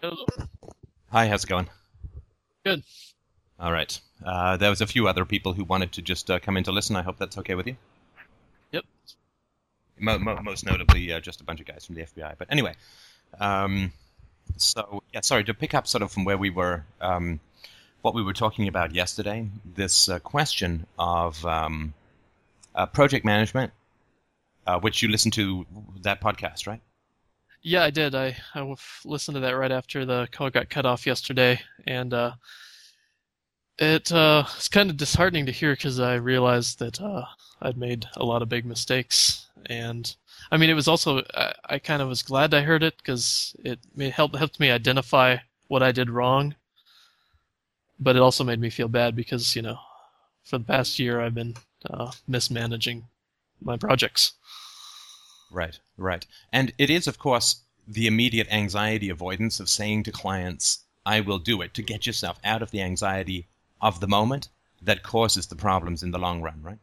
Hello. Hi, how's it going? Good. All right. Uh, there was a few other people who wanted to just uh, come in to listen. I hope that's okay with you. Yep. Mo- mo- most notably, uh, just a bunch of guys from the FBI. But anyway, um, so yeah, sorry to pick up sort of from where we were, um, what we were talking about yesterday. This uh, question of um, uh, project management, uh, which you listened to that podcast, right? Yeah, I did. I, I listened to that right after the call got cut off yesterday, and uh, it uh, it's kind of disheartening to hear because I realized that uh, I'd made a lot of big mistakes, and I mean, it was also I, I kind of was glad I heard it because it may help helped me identify what I did wrong, but it also made me feel bad because you know, for the past year I've been uh, mismanaging my projects. Right, right. And it is, of course, the immediate anxiety avoidance of saying to clients, I will do it, to get yourself out of the anxiety of the moment that causes the problems in the long run, right?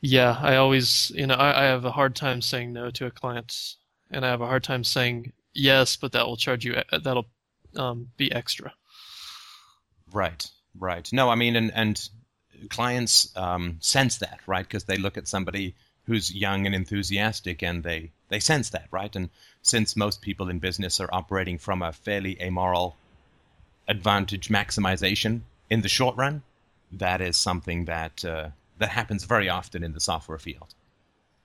Yeah, I always, you know, I, I have a hard time saying no to a client, and I have a hard time saying yes, but that will charge you, that'll um, be extra. Right, right. No, I mean, and, and clients um, sense that, right? Because they look at somebody who's young and enthusiastic and they, they sense that, right? And since most people in business are operating from a fairly amoral advantage maximization in the short run, that is something that uh, that happens very often in the software field.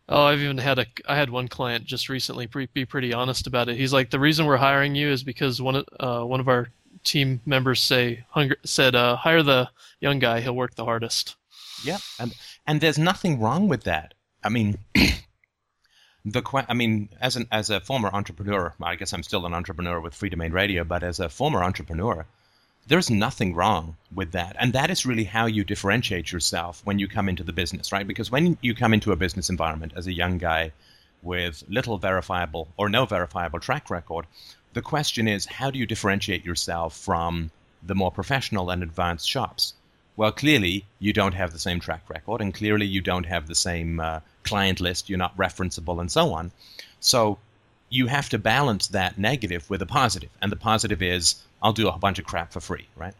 Oh, I've even had a I had one client just recently pre- be pretty honest about it. He's like, the reason we're hiring you is because one of uh, one of our team members say hunger, said uh, hire the young guy. He'll work the hardest. Yeah, and and there's nothing wrong with that. I mean, the I mean, as an as a former entrepreneur, I guess I'm still an entrepreneur with Freedomain Radio, but as a former entrepreneur, there's nothing wrong with that, and that is really how you differentiate yourself when you come into the business, right? Because when you come into a business environment as a young guy with little verifiable or no verifiable track record, the question is how do you differentiate yourself from the more professional and advanced shops? Well, clearly you don't have the same track record, and clearly you don't have the same uh, client list. You're not referenceable, and so on. So you have to balance that negative with a positive, and the positive is I'll do a bunch of crap for free, right?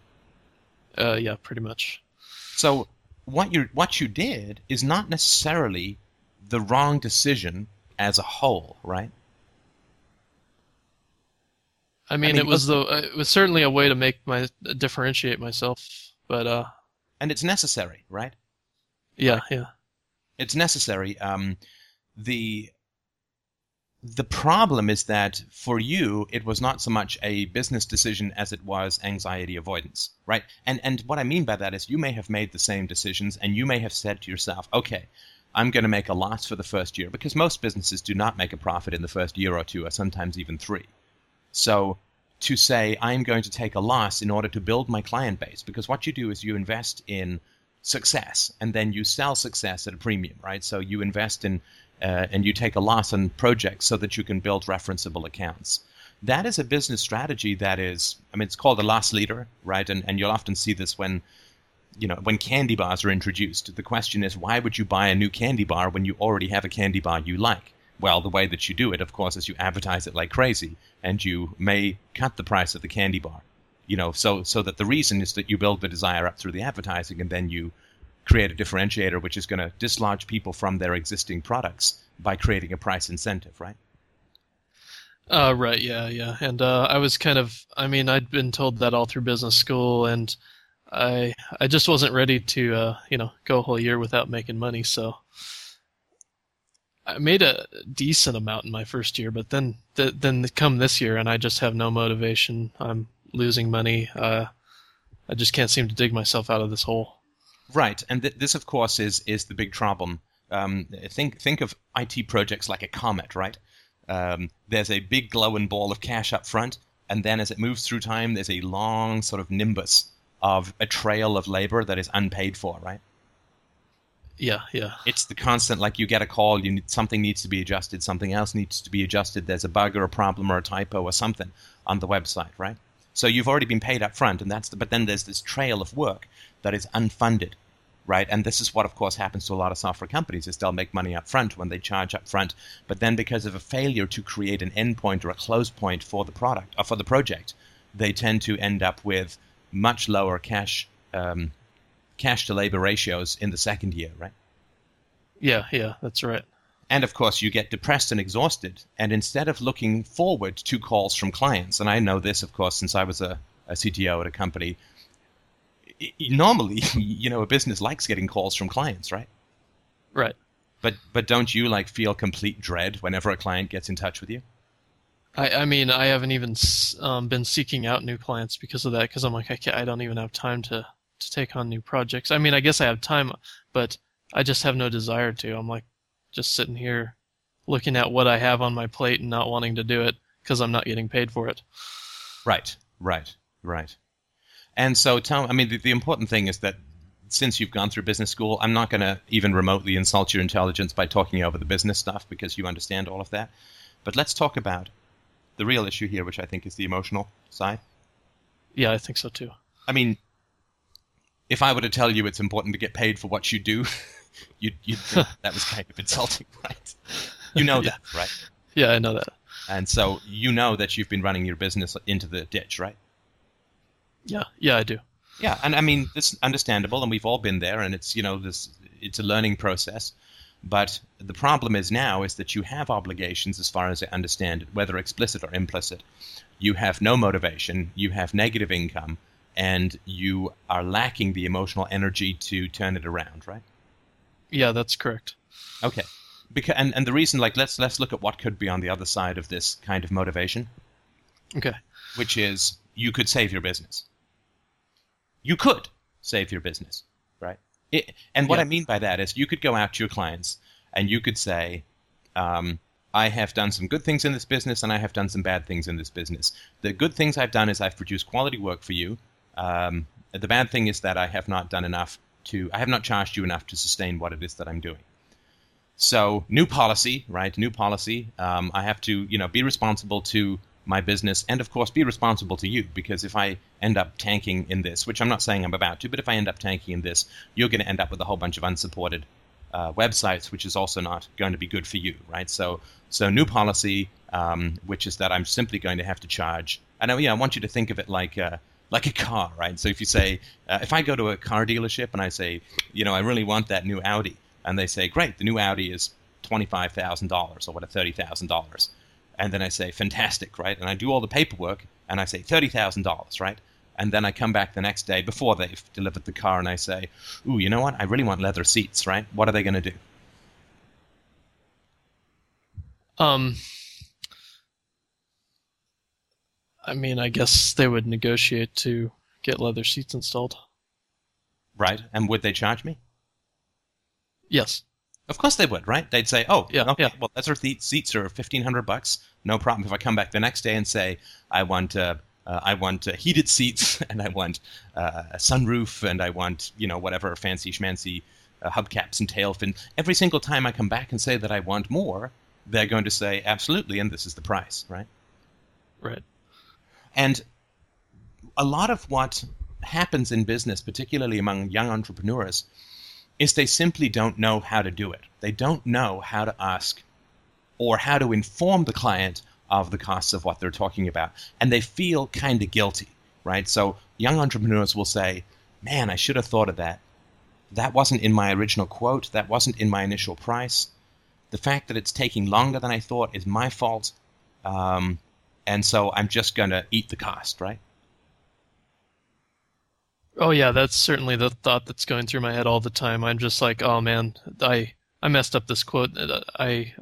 Uh, yeah, pretty much. So what you what you did is not necessarily the wrong decision as a whole, right? I mean, I mean, it was the it was certainly a way to make my differentiate myself, but uh, And it's necessary, right? yeah, yeah. It's necessary. Um, the the problem is that for you, it was not so much a business decision as it was anxiety avoidance, right? And and what I mean by that is you may have made the same decisions, and you may have said to yourself, okay. I'm going to make a loss for the first year because most businesses do not make a profit in the first year or two, or sometimes even three. So to say I'm going to take a loss in order to build my client base, because what you do is you invest in success and then you sell success at a premium, right? So you invest in uh, and you take a loss on projects so that you can build referenceable accounts. That is a business strategy that is, I mean, it's called a loss leader, right? And and you'll often see this when you know, when candy bars are introduced, the question is why would you buy a new candy bar when you already have a candy bar you like? Well, the way that you do it, of course, is you advertise it like crazy, and you may cut the price of the candy bar. You know, so so that the reason is that you build the desire up through the advertising, and then you create a differentiator which is going to dislodge people from their existing products by creating a price incentive, right? Uh, right, yeah, yeah. And uh, I was kind of, I mean, I'd been told that all through business school, and I I just wasn't ready to, uh, you know, go a whole year without making money. So I made a decent amount in my first year, but then th- then come this year, and I just have no motivation. I'm losing money. Uh, I just can't seem to dig myself out of this hole. Right, and th- this, of course, is is the big problem. Um, think think of IT projects like a comet, right? Um, there's a big glowing ball of cash up front, and then as it moves through time, there's a long sort of nimbus of a trail of labor that is unpaid for, right? Yeah, yeah. It's the constant, like you get a call, you need, something needs to be adjusted, something else needs to be adjusted. There's a bug or a problem or a typo or something on the website, right? So you've already been paid up front, and that's the, but then there's this trail of work that is unfunded, right? And this is what, of course, happens to a lot of software companies: is they'll make money up front when they charge up front, but then because of a failure to create an endpoint or a close point for the product or for the project, they tend to end up with much lower cash um, cash to labor ratios in the second year, right? Yeah, yeah, that's right. And of course, you get depressed and exhausted. And instead of looking forward to calls from clients, and I know this, of course, since I was a, a CTO at a company, normally, you know, a business likes getting calls from clients, right? Right. But but don't you like feel complete dread whenever a client gets in touch with you? I, I mean, I haven't even um, been seeking out new clients because of that. Because I'm like, I, can't, I don't even have time to to take on new projects. I mean, I guess I have time, but I just have no desire to. I'm like, just sitting here, looking at what I have on my plate and not wanting to do it because I'm not getting paid for it. Right. Right. Right. And so, tell. I mean, the, the important thing is that since you've gone through business school, I'm not going to even remotely insult your intelligence by talking over the business stuff because you understand all of that. But let's talk about the real issue here, which I think is the emotional side. Yeah, I think so too. I mean, if I were to tell you it's important to get paid for what you do, you'd, you'd think that was kind of insulting, right? You know Yeah. that, right? Yeah, I know that. And so you know that you've been running your business into the ditch, right? Yeah, yeah, I do. Yeah, and I mean it's understandable, and we've all been there, and it's you know this it's a learning process. But the problem is now is that you have obligations, as far as I understand it, whether explicit or implicit. You have no motivation, you have negative income, and you are lacking the emotional energy to turn it around, right? Yeah, that's correct. Okay. Because and, and the reason like let's let's look at what could be on the other side of this kind of motivation, Okay. which is you could save your business. You could save your business, right? It, and what Yeah. I mean by that is you could go out to your clients and you could say, um, I have done some good things in this business and I have done some bad things in this business. The good things I've done is I've produced quality work for you. Um, the bad thing is that I have not done enough to, I have not charged you enough to sustain what it is that I'm doing. So new policy, right? New policy. Um, I have to, you know, be responsible to my business, and of course, be responsible to you. Because if I end up tanking in this, which I'm not saying I'm about to, but if I end up tanking in this, you're going to end up with a whole bunch of unsupported uh, websites, which is also not going to be good for you, right? So, so new policy, um, which is that I'm simply going to have to charge. And I know, I want you to think of it like. Uh, like a car, right? So if you say, uh, if I go to a car dealership and I say, you know, I really want that new Audi, and they say, great, the new Audi is twenty-five thousand dollars or what, thirty thousand dollars, and then I say, fantastic, right? And I do all the paperwork, and I say thirty thousand dollars, right? And then I come back the next day before they've delivered the car, and I say, ooh, you know what? I really want leather seats, right? What are they going to do? Um, I mean, I guess they would negotiate to get leather seats installed. Right? And would they charge me? Yes. Of course they would, right? They'd say, "Oh, Yeah, okay, yeah. well, leather seat- seats are fifteen hundred bucks, no problem." If I come back the next day and say, "I want, uh, uh, I want uh, heated seats, and I want uh, a sunroof, and I want, you know, whatever fancy schmancy uh, hubcaps and tail fin," every single time I come back and say that I want more, they're going to say, "Absolutely," and this is the price, right? Right. And a lot of what happens in business, particularly among young entrepreneurs, is they simply don't know how to do it. They don't know how to ask or how to inform the client of the costs of what they're talking about. And they feel kind of guilty, right? So young entrepreneurs will say, Man, I should have thought of that. That wasn't in my original quote. That wasn't in my initial price. The fact that it's taking longer than I thought is my fault. Um, and so I'm just going to eat the cost, right? Oh yeah, that's certainly the thought that's going through my head all the time. I'm just like, oh man, I I messed up this quote. I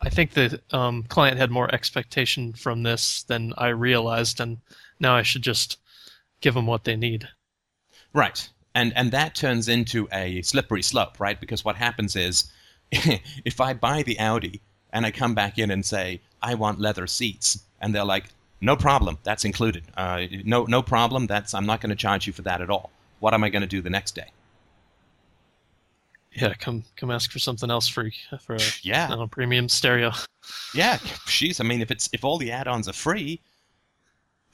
I think the um, client had more expectation from this than I realized, and now I should just give them what they need. Right. And and that turns into a slippery slope, right? Because what happens is if I buy the Audi and I come back in and say, I want leather seats, and they're like, no problem, that's included. Uh, no no problem, that's I'm not going to charge you for that at all. What am I going to do the next day? Yeah, come come ask for something else free for a Yeah. Know, premium stereo. Yeah, jeez. I mean, if it's if all the add-ons are free,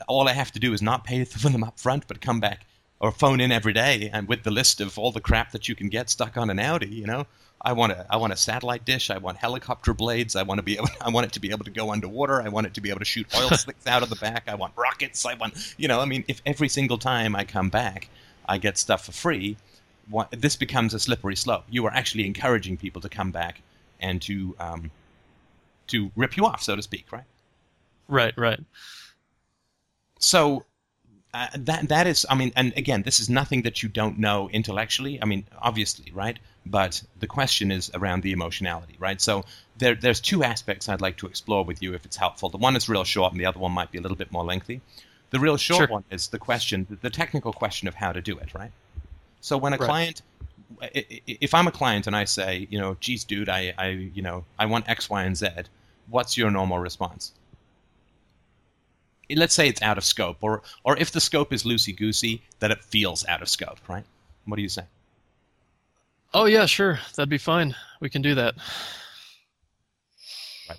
all I have to do is not pay for them up front, but come back or phone in every day and with the list of all the crap that you can get stuck on an Audi, you know. I want a I want a satellite dish. I want helicopter blades. I want to be able I want it to be able to go underwater. I want it to be able to shoot oil slicks out of the back. I want rockets. I want you know. I mean, if every single time I come back, I get stuff for free, what, this becomes a slippery slope. You are actually encouraging people to come back and to um, to rip you off, so to speak, right? Right, right. So uh, that that is, I mean, and again, this is nothing that you don't know intellectually. I mean, obviously, right? But the question is around the emotionality, right? So there, there's two aspects I'd like to explore with you if it's helpful. The one is real short, and the other one might be a little bit more lengthy. The real short Sure. one is the question, the technical question of how to do it, right? So when a Right. client, if I'm a client and I say, you know, geez, dude, I, I, you know, I want X, Y, and Z, what's your normal response? Let's say it's out of scope, or or if the scope is loosey goosey, that it feels out of scope, right? What do you say? Oh yeah, sure. That'd be fine. We can do that. Right.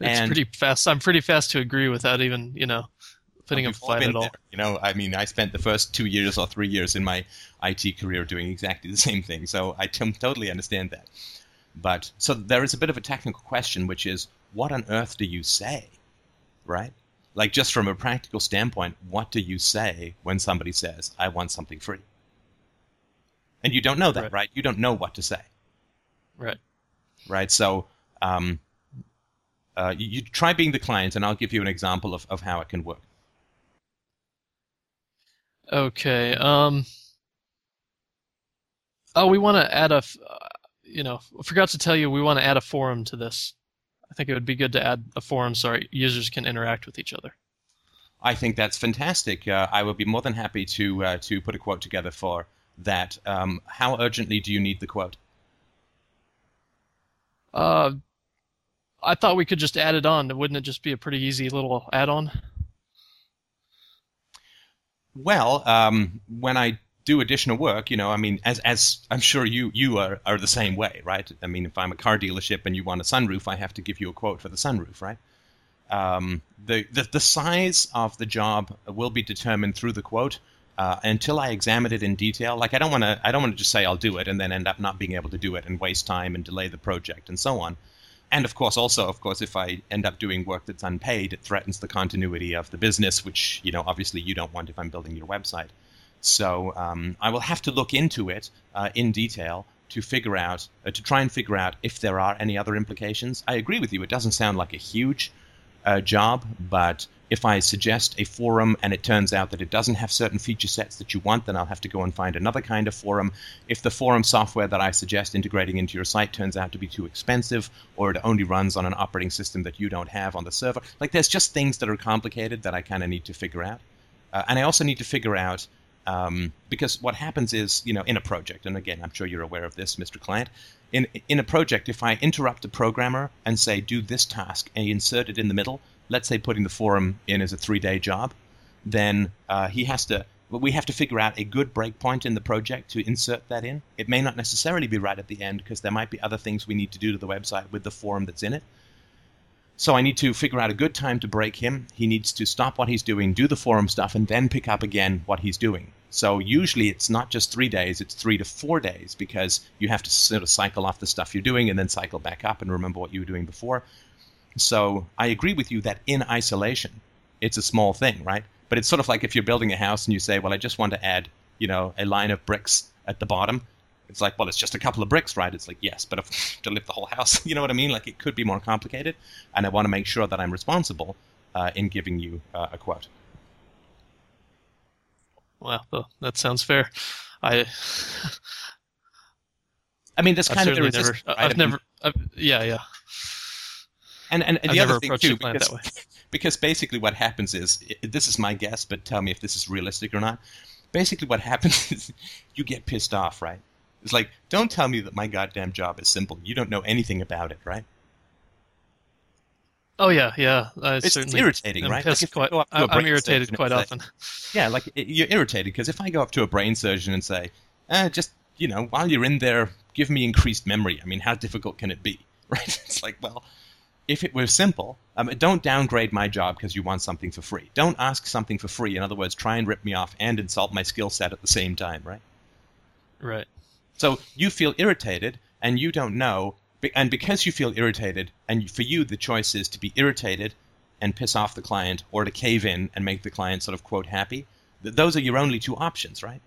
It's And- pretty fast. I'm pretty fast to agree without even, you know, putting up a fight at all. there, You know, I mean, I spent the first two years or three years in my IT career doing exactly the same thing, so I t- totally understand that. But so there is a bit of a technical question, which is, what on earth do you say, right? Like just from a practical standpoint, what do you say when somebody says, "I want something free"? And you don't know that, Right. right? You don't know what to say Right. right? So um, uh, you, you try being the client, and I'll give you an example of, of how it can work. Okay. Um. Oh, we want to add a, uh, You know, I forgot to tell you, we want to add a forum to this. I think it would be good to add a forum so our users can interact with each other. I think that's fantastic. Uh, I would be more than happy to uh, to put a quote together for that. Um, how urgently do you need the quote? Uh, I thought we could just add it on. Wouldn't it just be a pretty easy little add-on? Well, um, when I do additional work, you know, I mean, as as I'm sure you you are, are the same way, right? I mean, if I'm a car dealership and you want a sunroof, I have to give you a quote for the sunroof, right? Um, the, the the size of the job will be determined through the quote. Uh, until I examine it in detail, like I don't want to, I don't want to just say I'll do it and then end up not being able to do it and waste time and delay the project and so on. And of course, also, of course, if I end up doing work that's unpaid, it threatens the continuity of the business, which you know obviously you don't want if I'm building your website. So um, I will have to look into it uh, in detail to figure out, uh, to try and figure out if there are any other implications. I agree with you; it doesn't sound like a huge uh, job, but if I suggest a forum and it turns out that it doesn't have certain feature sets that you want, then I'll have to go and find another kind of forum. If the forum software that I suggest integrating into your site turns out to be too expensive, or it only runs on an operating system that you don't have on the server, like there's just things that are complicated that I kind of need to figure out. Uh, and I also need to figure out um, because what happens is, you know, in a project, and again, I'm sure you're aware of this, Mr. Client. In in a project, if I interrupt a programmer and say do this task and insert it in the middle, let's say putting the forum in as a three-day job, then uh, he has to. We have to figure out a good breakpoint in the project to insert that in. It may not necessarily be right at the end because there might be other things we need to do to the website with the forum that's in it. So I need to figure out a good time to break him. He needs to stop what he's doing, do the forum stuff, and then pick up again what he's doing. So usually it's not just three days, it's three to four days because you have to sort of cycle off the stuff you're doing and then cycle back up and remember what you were doing before. So I agree with you that in isolation, it's a small thing, right? But it's sort of like if you're building a house and you say, well, I just want to add, you know, a line of bricks at the bottom. It's like, well, it's just a couple of bricks, right? It's like, yes, but if, to lift the whole house, you know what I mean? Like it could be more complicated, and I want to make sure that I'm responsible uh, in giving you uh, a quote. Well, th- that sounds fair. I I mean, I've kind of the never. resistance, I- right? I've never. I've, yeah, yeah. And and, and the other thing too, because, that way. because basically what happens is, this is my guess, but tell me if this is realistic or not. Basically, what happens is you get pissed off, right? It's like, don't tell me that my goddamn job is simple. You don't know anything about it, right? Oh yeah, yeah. I It's irritating, right? Like pissed if you quite, go up to a I- I'm irritated quite often. Yeah, like you're irritated because if I go up to a brain surgeon and say, eh, just you know, while you're in there, give me increased memory. I mean, how difficult can it be, right? It's like, well, if it were simple, um, don't downgrade my job because you want something for free. Don't ask something for free. In other words, try and rip me off and insult my skill set at the same time, right? Right. So you feel irritated and you don't know, and because you feel irritated, and for you the choice is to be irritated and piss off the client or to cave in and make the client sort of quote happy, those are your only two options, right?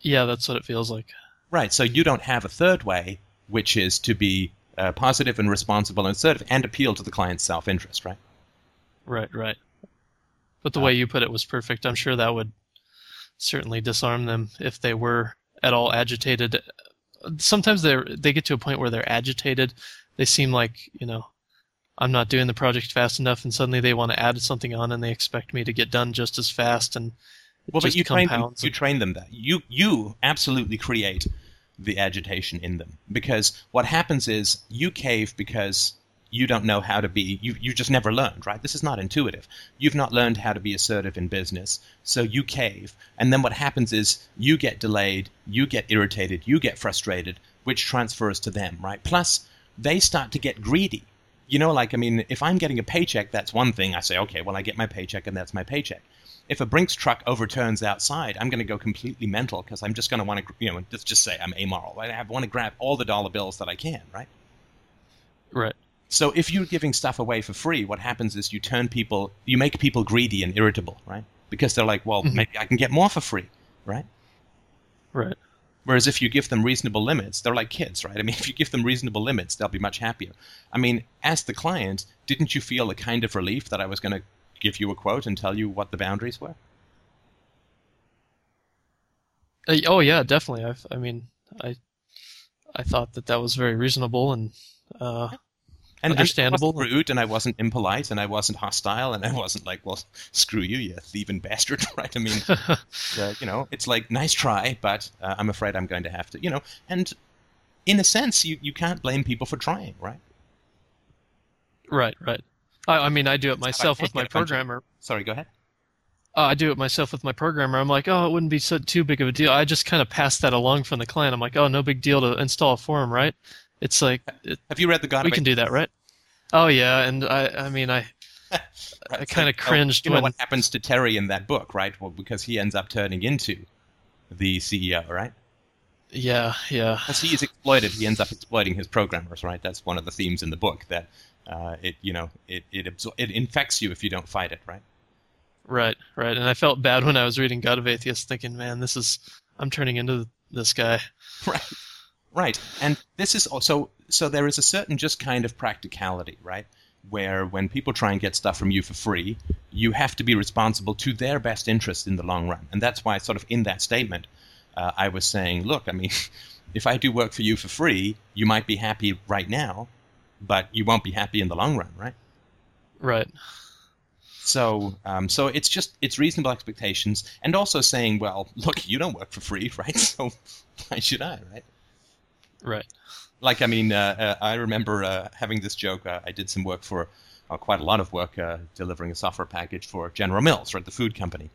Yeah, that's what it feels like. Right. So you don't have a third way, which is to be uh, positive and responsible and assertive and appeal to the client's self interest, right? Right, right. But the way you put it was perfect. I'm sure that would certainly disarm them if they were at all agitated. Sometimes they they get to a point where they're agitated. They seem like you know, I'm not doing the project fast enough, and suddenly they want to add something on, and they expect me to get done just as fast. And Well, but just you train compounds You train them that you you absolutely create the agitation in them because what happens is you cave because you don't know how to be you you just never learned right? This is not intuitive. You've not learned how to be assertive in business so you cave. And then what happens is you get delayed you get irritated you get frustrated which transfers to them right? Plus they start to get greedy. You know like i mean if i'm getting a paycheck that's one thing. I say okay well i get my paycheck and that's my paycheck. If a Brinks truck overturns outside, I'm going to go completely mental because I'm just going to want to, you know, let's just say I'm amoral. I want to grab all the dollar bills that I can, right? right, So if you're giving stuff away for free, what happens is you turn people, you make people greedy and irritable, right? Because they're like, well, Mhm. maybe I can get more for free, right? right. Whereas if you give them reasonable limits, they're like kids, right? I mean, if you give them reasonable limits, they'll be much happier. I mean, as the client, didn't you feel a kind of relief that I was going to give you a quote and tell you what the boundaries were? Uh, oh yeah, definitely. I've, I mean, I I thought that that was very reasonable and uh, And, Understandable. And I wasn't rude, and I wasn't impolite, and I wasn't hostile, and I wasn't like, well, screw you, you thieving bastard, right? I mean, uh, you know, it's like nice try, but uh, I'm afraid I'm going to have to, you know, and in a sense, you, you can't blame people for trying, right? right, right. I, I mean, I do it myself with my of- programmer. Sorry, go ahead. Uh, I do it myself with my programmer. I'm like, oh, it wouldn't be so too big of a deal. I just kind of pass that along from the client. I'm like, oh, no big deal to install a forum, right? It's like it, Have you read the God we of can do that, right? Oh yeah, and I, I mean, I, Right, I kinda like, oh, cringed You know what happens to Terry in that book, right? Well, because he ends up turning into the CEO, right? yeah, yeah, As he is exploited, he ends up exploiting his programmers, right? That's one of the themes in the book that uh, it, you know, it it, absor- it infects you if you don't fight it, right? right, right. And I felt bad when I was reading God of Atheists, thinking, man, this is, I'm turning into this guy. Right. Right. And this is also so there is a certain just kind of practicality, right? Where when people try and get stuff from you for free, you have to be responsible to their best interest in the long run. And that's why, sort of, in that statement, uh, I was saying, look, I mean, if I do work for you for free, you might be happy right now, but you won't be happy in the long run, right? Right, So, um, so it's just it's reasonable expectations, and also saying, well, look, you don't work for free, right? So why should I, right? Right, like I mean, uh, uh, I remember uh, having this joke. Uh, I did some work for uh, quite a lot of work uh, delivering a software package for General Mills, right, the food company.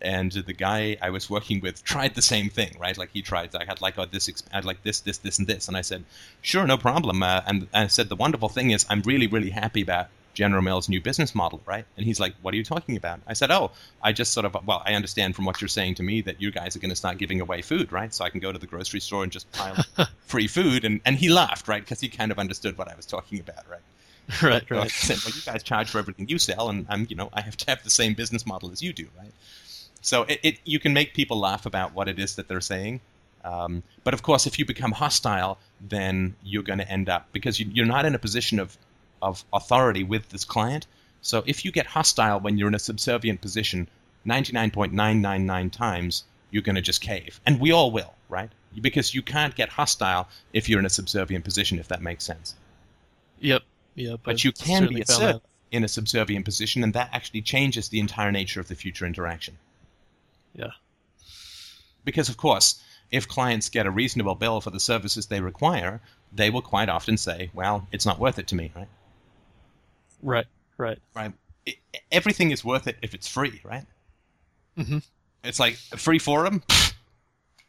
And the guy I was working with tried the same thing, right? Like he tried. I had like oh, this, exp- I had like this, this, this, and this. And I said, sure, no problem. Uh, and I said the wonderful thing is, I'm really, really happy about General Mills' new business model, right? And he's like, what are you talking about? I said, oh, I just sort of, well, I understand from what you're saying to me that you guys are going to start giving away food, right? So I can go to the grocery store and just pile free food. And, and he laughed, right? Because he kind of understood what I was talking about, right? right, So I said, well, you guys charge for everything you sell, and I'm, you know, I have to have the same business model as you do, right? So it, it you can make people laugh about what it is that they're saying. Um, but of course, if you become hostile, then you're going to end up because you, you're not in a position of of authority with this client. So if you get hostile when you're in a subservient position, 99.999 times you're going to just cave, and we all will, right? Because you can't get hostile if you're in a subservient position, if that makes sense. Yep, yep. But I've you can be assertive in a subservient position, and that actually changes the entire nature of the future interaction. Yeah. Because, of course, if clients get a reasonable bill for the services they require, they will quite often say, well, it's not worth it to me, right? Right, right. Right. I- everything is worth it if it's free, right? Mhm. It's like a free forum,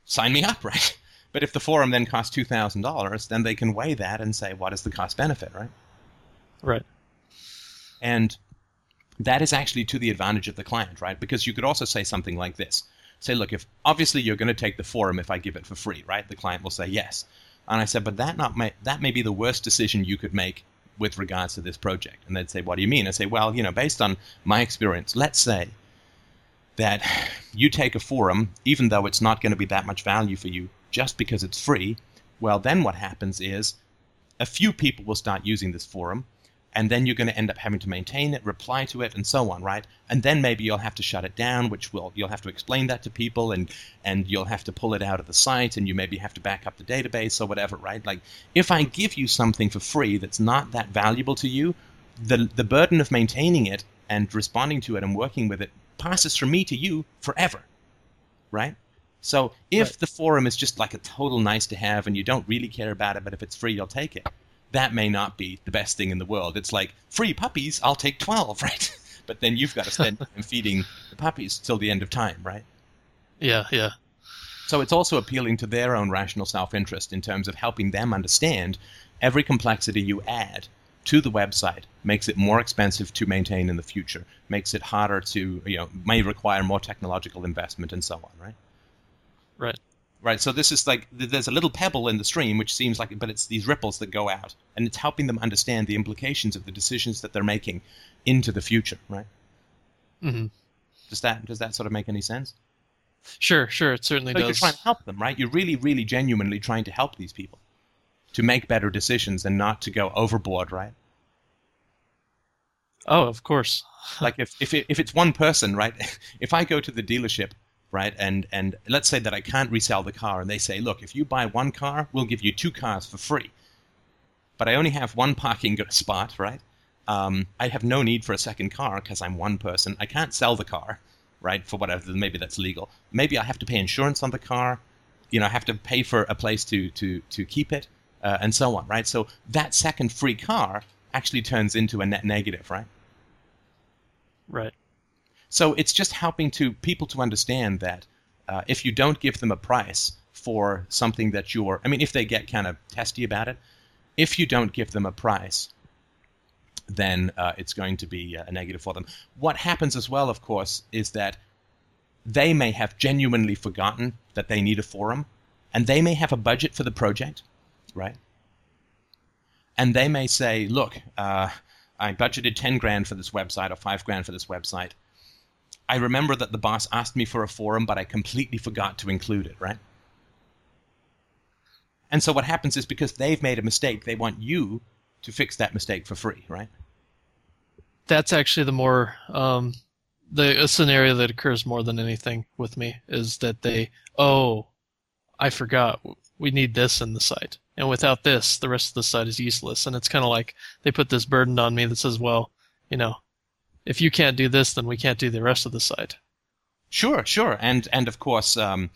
sign me up, right? But if the forum then costs $2,000, then they can weigh that and say, what is the cost benefit, right? Right. And that is actually to the advantage of the client, right? Because you could also say something like this. Say, look, if obviously you're going to take the forum if I give it for free, right? The client will say yes. And I said, but that not may, that may be the worst decision you could make with regards to this project. And they'd say, what do you mean? I say, well, you know, based on my experience, let's say that you take a forum, even though it's not going to be that much value for you, just because it's free. Well, then what happens is a few people will start using this forum and then you're going to end up having to maintain it, reply to it, and so on, right? And then maybe you'll have to shut it down, which will you'll have to explain that to people, and and you'll have to pull it out of the site, and you maybe have to back up the database or whatever, right? Like if I give you something for free that's not that valuable to you, the the burden of maintaining it and responding to it and working with it passes from me to you forever, right? So if Right. the forum is just like a total nice to have and you don't really care about it, but if it's free, you'll take it that may not be the best thing in the world. It's like free puppies, I'll take twelve, right? But then you've got to spend time feeding the puppies till the end of time, right? Yeah, yeah. So it's also appealing to their own rational self-interest in terms of helping them understand every complexity you add to the website makes it more expensive to maintain in the future, makes it harder to, you know, may require more technological investment and so on, right? Right. Right. So this is like there's a little pebble in the stream, which seems like, but it's these ripples that go out, and it's helping them understand the implications of the decisions that they're making into the future. Right. hmm Does that does that sort of make any sense? Sure, sure. It certainly So you're does. trying to help them, right? You're really, really genuinely trying to help these people to make better decisions and not to go overboard, right? Oh, of course. like if if it, if it's one person, right? If I go to the dealership, right, and and let's say that I can't resell the car, and they say, look, if you buy one car, we'll give you two cars for free, but I only have one parking spot, right? Um, I have no need for a second car because I'm one person. I can't sell the car, right? For whatever, maybe that's legal. Maybe I have to pay insurance on the car. You know, I have to pay for a place to to to keep it, uh, and so on, right? So that second free car actually turns into a net negative, right? Right. So it's just helping to people to understand that uh, if you don't give them a price for something that you're, I mean, if they get kind of testy about it, if you don't give them a price, then uh, it's going to be a negative for them. What happens as well, of course, is that they may have genuinely forgotten that they need a forum, and they may have a budget for the project, right? And they may say, look, uh, I budgeted 10 grand for this website or 5 grand for this website. I remember that the boss asked me for a forum, but I completely forgot to include it, right? And so what happens is because they've made a mistake, they want you to fix that mistake for free, right? That's actually the more um, the a scenario that occurs more than anything with me is that they oh, I forgot we need this in the site, and without this, the rest of the site is useless. And it's kind of like they put this burden on me that says, well, you know, if you can't do this, then we can't do the rest of the site. Sure, sure, and and of course, um,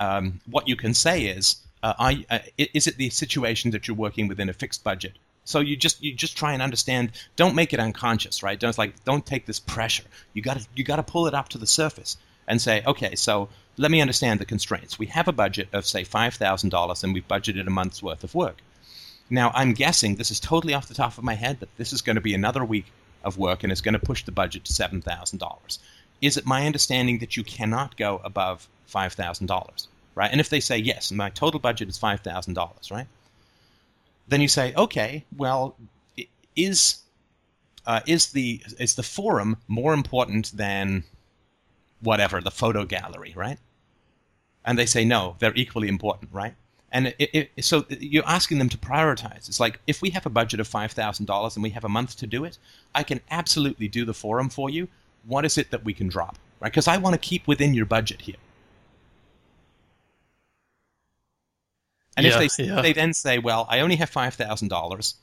um, what you can say is, uh, I, uh, is it the situation that you're working within a fixed budget? So you just you just try and understand. Don't make it unconscious, right? Don't like don't take this pressure. You got to you got to pull it up to the surface and say, okay, so let me understand the constraints. We have a budget of say five thousand dollars, and we've budgeted a month's worth of work. Now I'm guessing this is totally off the top of my head but this is going to be another week of work, and it's going to push the budget to seven thousand dollars is it my understanding that you cannot go above five thousand dollars, right? And if they say yes, my total budget is five thousand dollars, right? Then you say, okay, well, is uh, is the is the forum more important than whatever the photo gallery, right? And they say no, they're equally important, right? And it, it, so you're asking them to prioritize. It's like if we have a budget of five thousand dollars and we have a month to do it, I can absolutely do the forum for you. What is it that we can drop, right? Because I want to keep within your budget here. And Yeah, if they yeah. they then say, well, I only have five thousand dollars,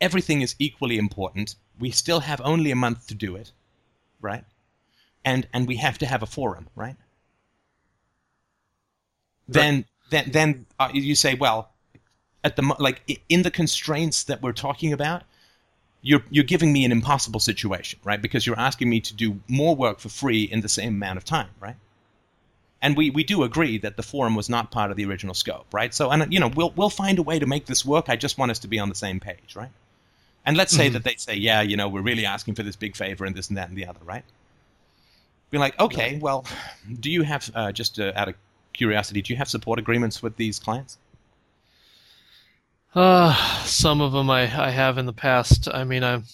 everything is equally important. We still have only a month to do it, right? And and we have to have a forum, right? Then then then uh, you say, well, at the like in the constraints that we're talking about, you're you're giving me an impossible situation, right? Because you're asking me to do more work for free in the same amount of time, right? And we, we do agree that the forum was not part of the original scope, right? So and you know we'll we'll find a way to make this work. I just want us to be on the same page, right? And let's say Mhm. that they say, yeah, you know, we're really asking for this big favor and this and that and the other, right? Be like, okay, well, do you have uh, just uh, out of curiosity, do you have support agreements with these clients? Uh, some of them I, I have in the past. I mean, I'm,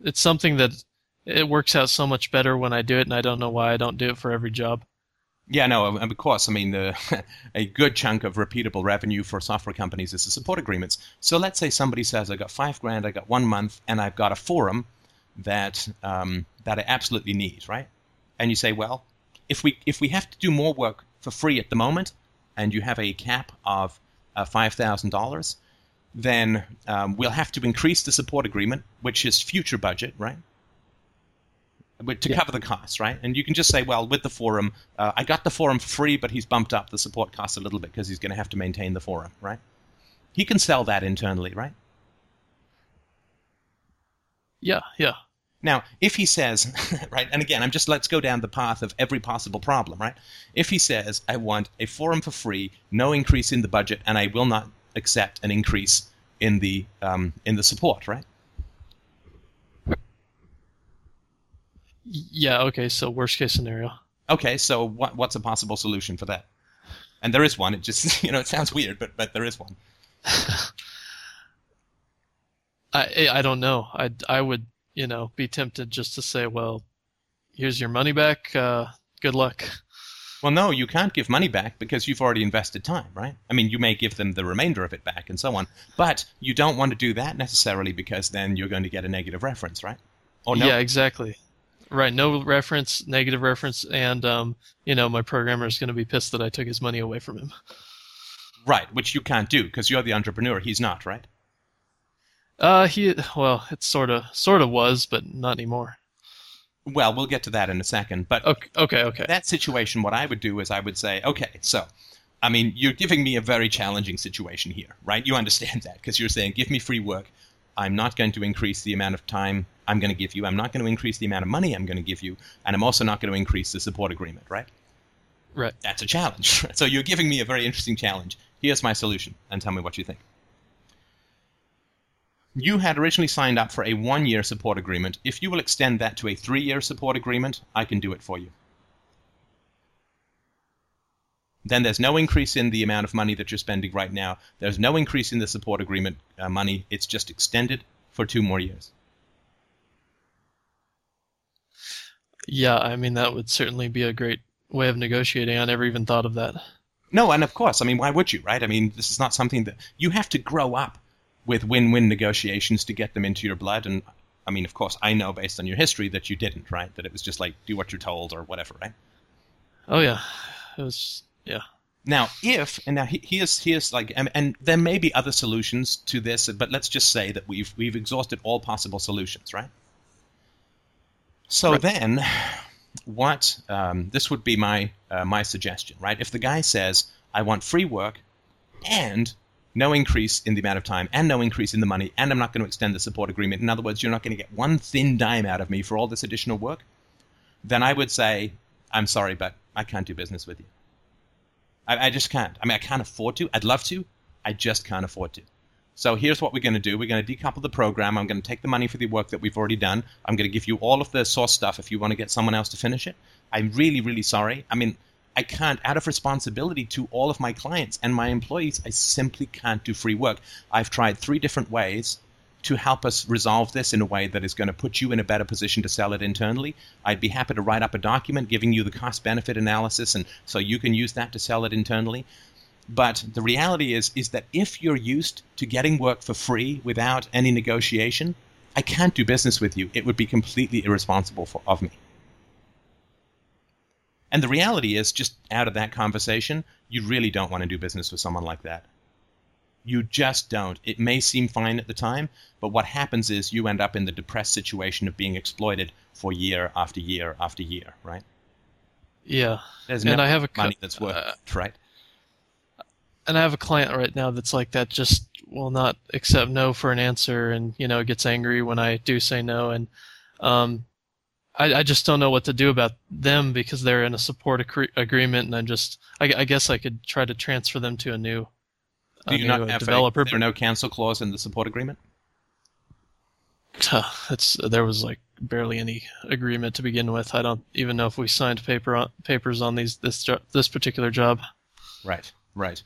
it's something that it works out so much better when I do it, and I don't know why I don't do it for every job. Yeah, no, of course. I mean, uh, a good chunk of repeatable revenue for software companies is the support agreements. So let's say somebody says, "I got five grand, I got one month, and I've got a forum that um, that I absolutely need," right? And you say, "Well, if we if we have to do more work for free at the moment, and you have a cap of uh, five thousand dollars, then um, we'll have to increase the support agreement, which is future budget, right?" But to Yeah. cover the costs, right? And you can just say, well, with the forum, uh, I got the forum for free, but he's bumped up the support costs a little bit because he's going to have to maintain the forum, right? He can sell that internally, right? Yeah, yeah. Now, if he says, right, and again, I'm just let's go down the path of every possible problem, right? If he says, I want a forum for free, no increase in the budget, and I will not accept an increase in the um, in the support, right? Yeah, okay, so worst case scenario. Okay, so what, what's a possible solution for that? And there is one. It just you know it sounds weird, but but there is one. I I don't know. I I would you know be tempted just to say, well, here's your money back. Uh, good luck. Well, no, you can't give money back because you've already invested time, right? I mean, you may give them the remainder of it back and so on, but you don't want to do that necessarily because then you're going to get a negative reference, right? Or no? Yeah, exactly. Right. No reference, negative reference, and um, you know, my programmer is going to be pissed that I took his money away from him. Right, which you can't do because you're the entrepreneur. He's not, right? Uh, he well, it sort of sort of was, but not anymore. Well, we'll get to that in a second. But Okay, okay, okay. that situation, what I would do is I would say, okay, so, I mean, you're giving me a very challenging situation here, right? You understand that because you're saying, give me free work. I'm not going to increase the amount of time I'm going to give you. I'm not going to increase the amount of money I'm going to give you. And I'm also not going to increase the support agreement, right? Right. That's a challenge. so you're giving me a very interesting challenge. Here's my solution, and tell me what you think. You had originally signed up for a one year support agreement. If you will extend that to a three year support agreement, I can do it for you. Then there's no increase in the amount of money that you're spending right now. There's no increase in the support agreement uh, money. It's just extended for two more years. Yeah, I mean that would certainly be a great way of negotiating. I never even thought of that. No, and of course, I mean, why would you, right? I mean, this is not something that you have to grow up with win-win negotiations to get them into your blood. And I mean, of course, I know based on your history that you didn't, right? That it was just like do what you're told or whatever, right? Oh yeah, it was yeah. Now, if and now he- here's here's like and, and there may be other solutions to this, but let's just say that we've we've exhausted all possible solutions, right? So Right. then, what um, this would be my uh, my suggestion, right? If the guy says I want free work and no increase in the amount of time and no increase in the money and I'm not going to extend the support agreement. In other words, you're not going to get one thin dime out of me for all this additional work. Then I would say, I'm sorry, but I can't do business with you. I, I just can't. I mean, I can't afford to. I'd love to. I just can't afford to. So here's what we're going to do. We're going to decouple the program. I'm going to take the money for the work that we've already done. I'm going to give you all of the source stuff if you want to get someone else to finish it. I'm really, really sorry. I mean, I can't, out of responsibility to all of my clients and my employees, I simply can't do free work. I've tried three different ways to help us resolve this in a way that is going to put you in a better position to sell it internally. I'd be happy to write up a document giving you the cost benefit analysis and so you can use that to sell it internally. But the reality is is that if you're used to getting work for free without any negotiation, I can't do business with you. It would be completely irresponsible for, of me. And the reality is, just out of that conversation, you really don't want to do business with someone like that. You just don't. It may seem fine at the time, but what happens is you end up in the depressed situation of being exploited for year after year after year, right? Yeah. There's And I have a money that's worth uh, it, right? And I have a client right now that's like that just will not accept no for an answer and, you know, gets angry when I do say no. And um, I, I just don't know what to do about them because they're in a support agreement. And I'm just, I, I guess I could try to transfer them to a new, a Do you new not uh, have developer. a, there no cancel clause in the support agreement? it's there was like barely any agreement to begin with. I don't even know if we signed paper on, papers on these this jo- this particular job. Right, right,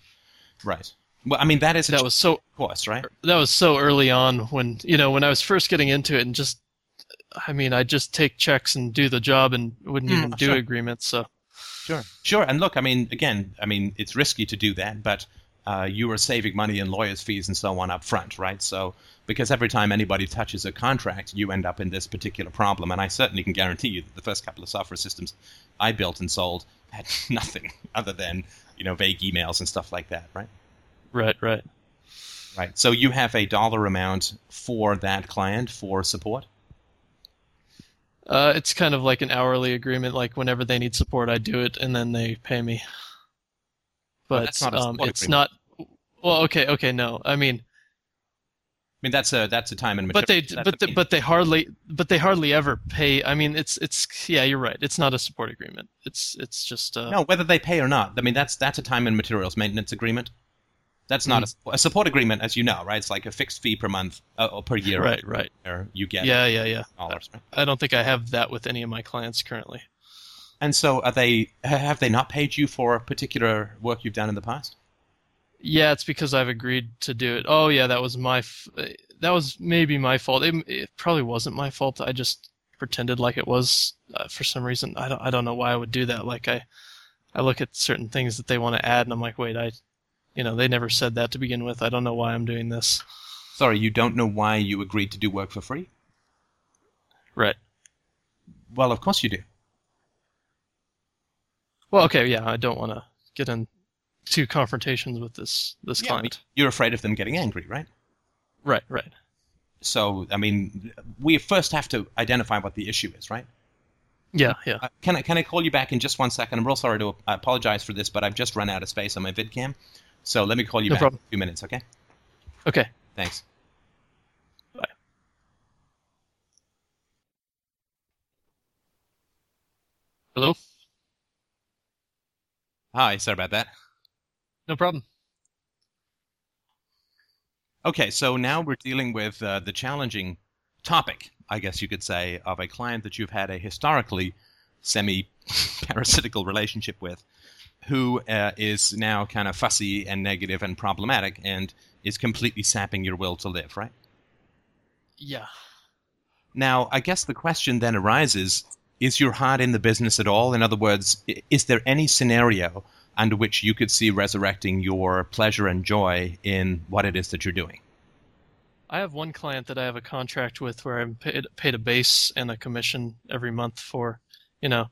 right. Well, I mean that is a That was so course, right? that was so early on when you know when I was first getting into it and just I mean I just take checks and do the job and wouldn't Mm, even do sure. agreements. So Sure, sure. And look, I mean, again, I mean, it's risky to do that, but uh, you are saving money in lawyers' fees and so on up front, right? So, because every time anybody touches a contract, you end up in this particular problem. And I certainly can guarantee you that the first couple of software systems I built and sold had nothing other than you know vague emails and stuff like that, right? right, right. Right. So you have a dollar amount for that client for support. Uh, it's kind of like an hourly agreement. Like whenever they need support, I do it, and then they pay me. Well, But that's not um, it's agreement. not. Well, okay, okay, no. I mean, I mean, that's a that's a time and materials but they, but they, but they hardly, but they hardly ever pay. I mean, it's, it's, yeah, you're right. It's not a support agreement. It's, it's just. Uh, No, whether they pay or not. I mean, that's that's a time and materials maintenance agreement. That's not Mm. a, a support agreement, as you know, right? It's like a fixed fee per month uh, or per year. Right, right. Or you get Yeah, yeah, yeah. dollars. Right? I don't think I have that with any of my clients currently. And so, are they? Have they not paid you for particular work you've done in the past? Yeah, it's because I've agreed to do it. Oh, yeah, that was my, f- that was maybe my fault. It, it probably wasn't my fault. I just pretended like it was uh, for some reason. I don't, I don't know why I would do that. Like I, I look at certain things that they want to add, and I'm like, wait, I, you know, they never said that to begin with. I don't know why I'm doing this. Sorry, you don't know why you agreed to do work for free? Right. Well, of course you do. Well, okay, yeah, I don't want to get into confrontations with this this Yeah, client. you're afraid of them getting angry, right? Right, right. So, I mean, we first have to identify what the issue is, right? Yeah, yeah. Uh, can I can I call you back in just one second? I'm real sorry to I apologize for this, but I've just run out of space on my VidCam. So let me call you No back problem. in a few minutes, okay? Okay. Thanks. Bye. Hello. Hi, sorry about that. No problem. Okay, so now we're dealing with uh, the challenging topic, I guess you could say, of a client that you've had a historically semi parasitical relationship with, who uh, is now kind of fussy and negative and problematic and is completely sapping your will to live, right? Yeah. Now, I guess the question then arises is your heart in the business at all? In other words, is there any scenario under which you could see resurrecting your pleasure and joy in what it is that you're doing? I have one client that I have a contract with where I'm paid, paid a base and a commission every month for, you know,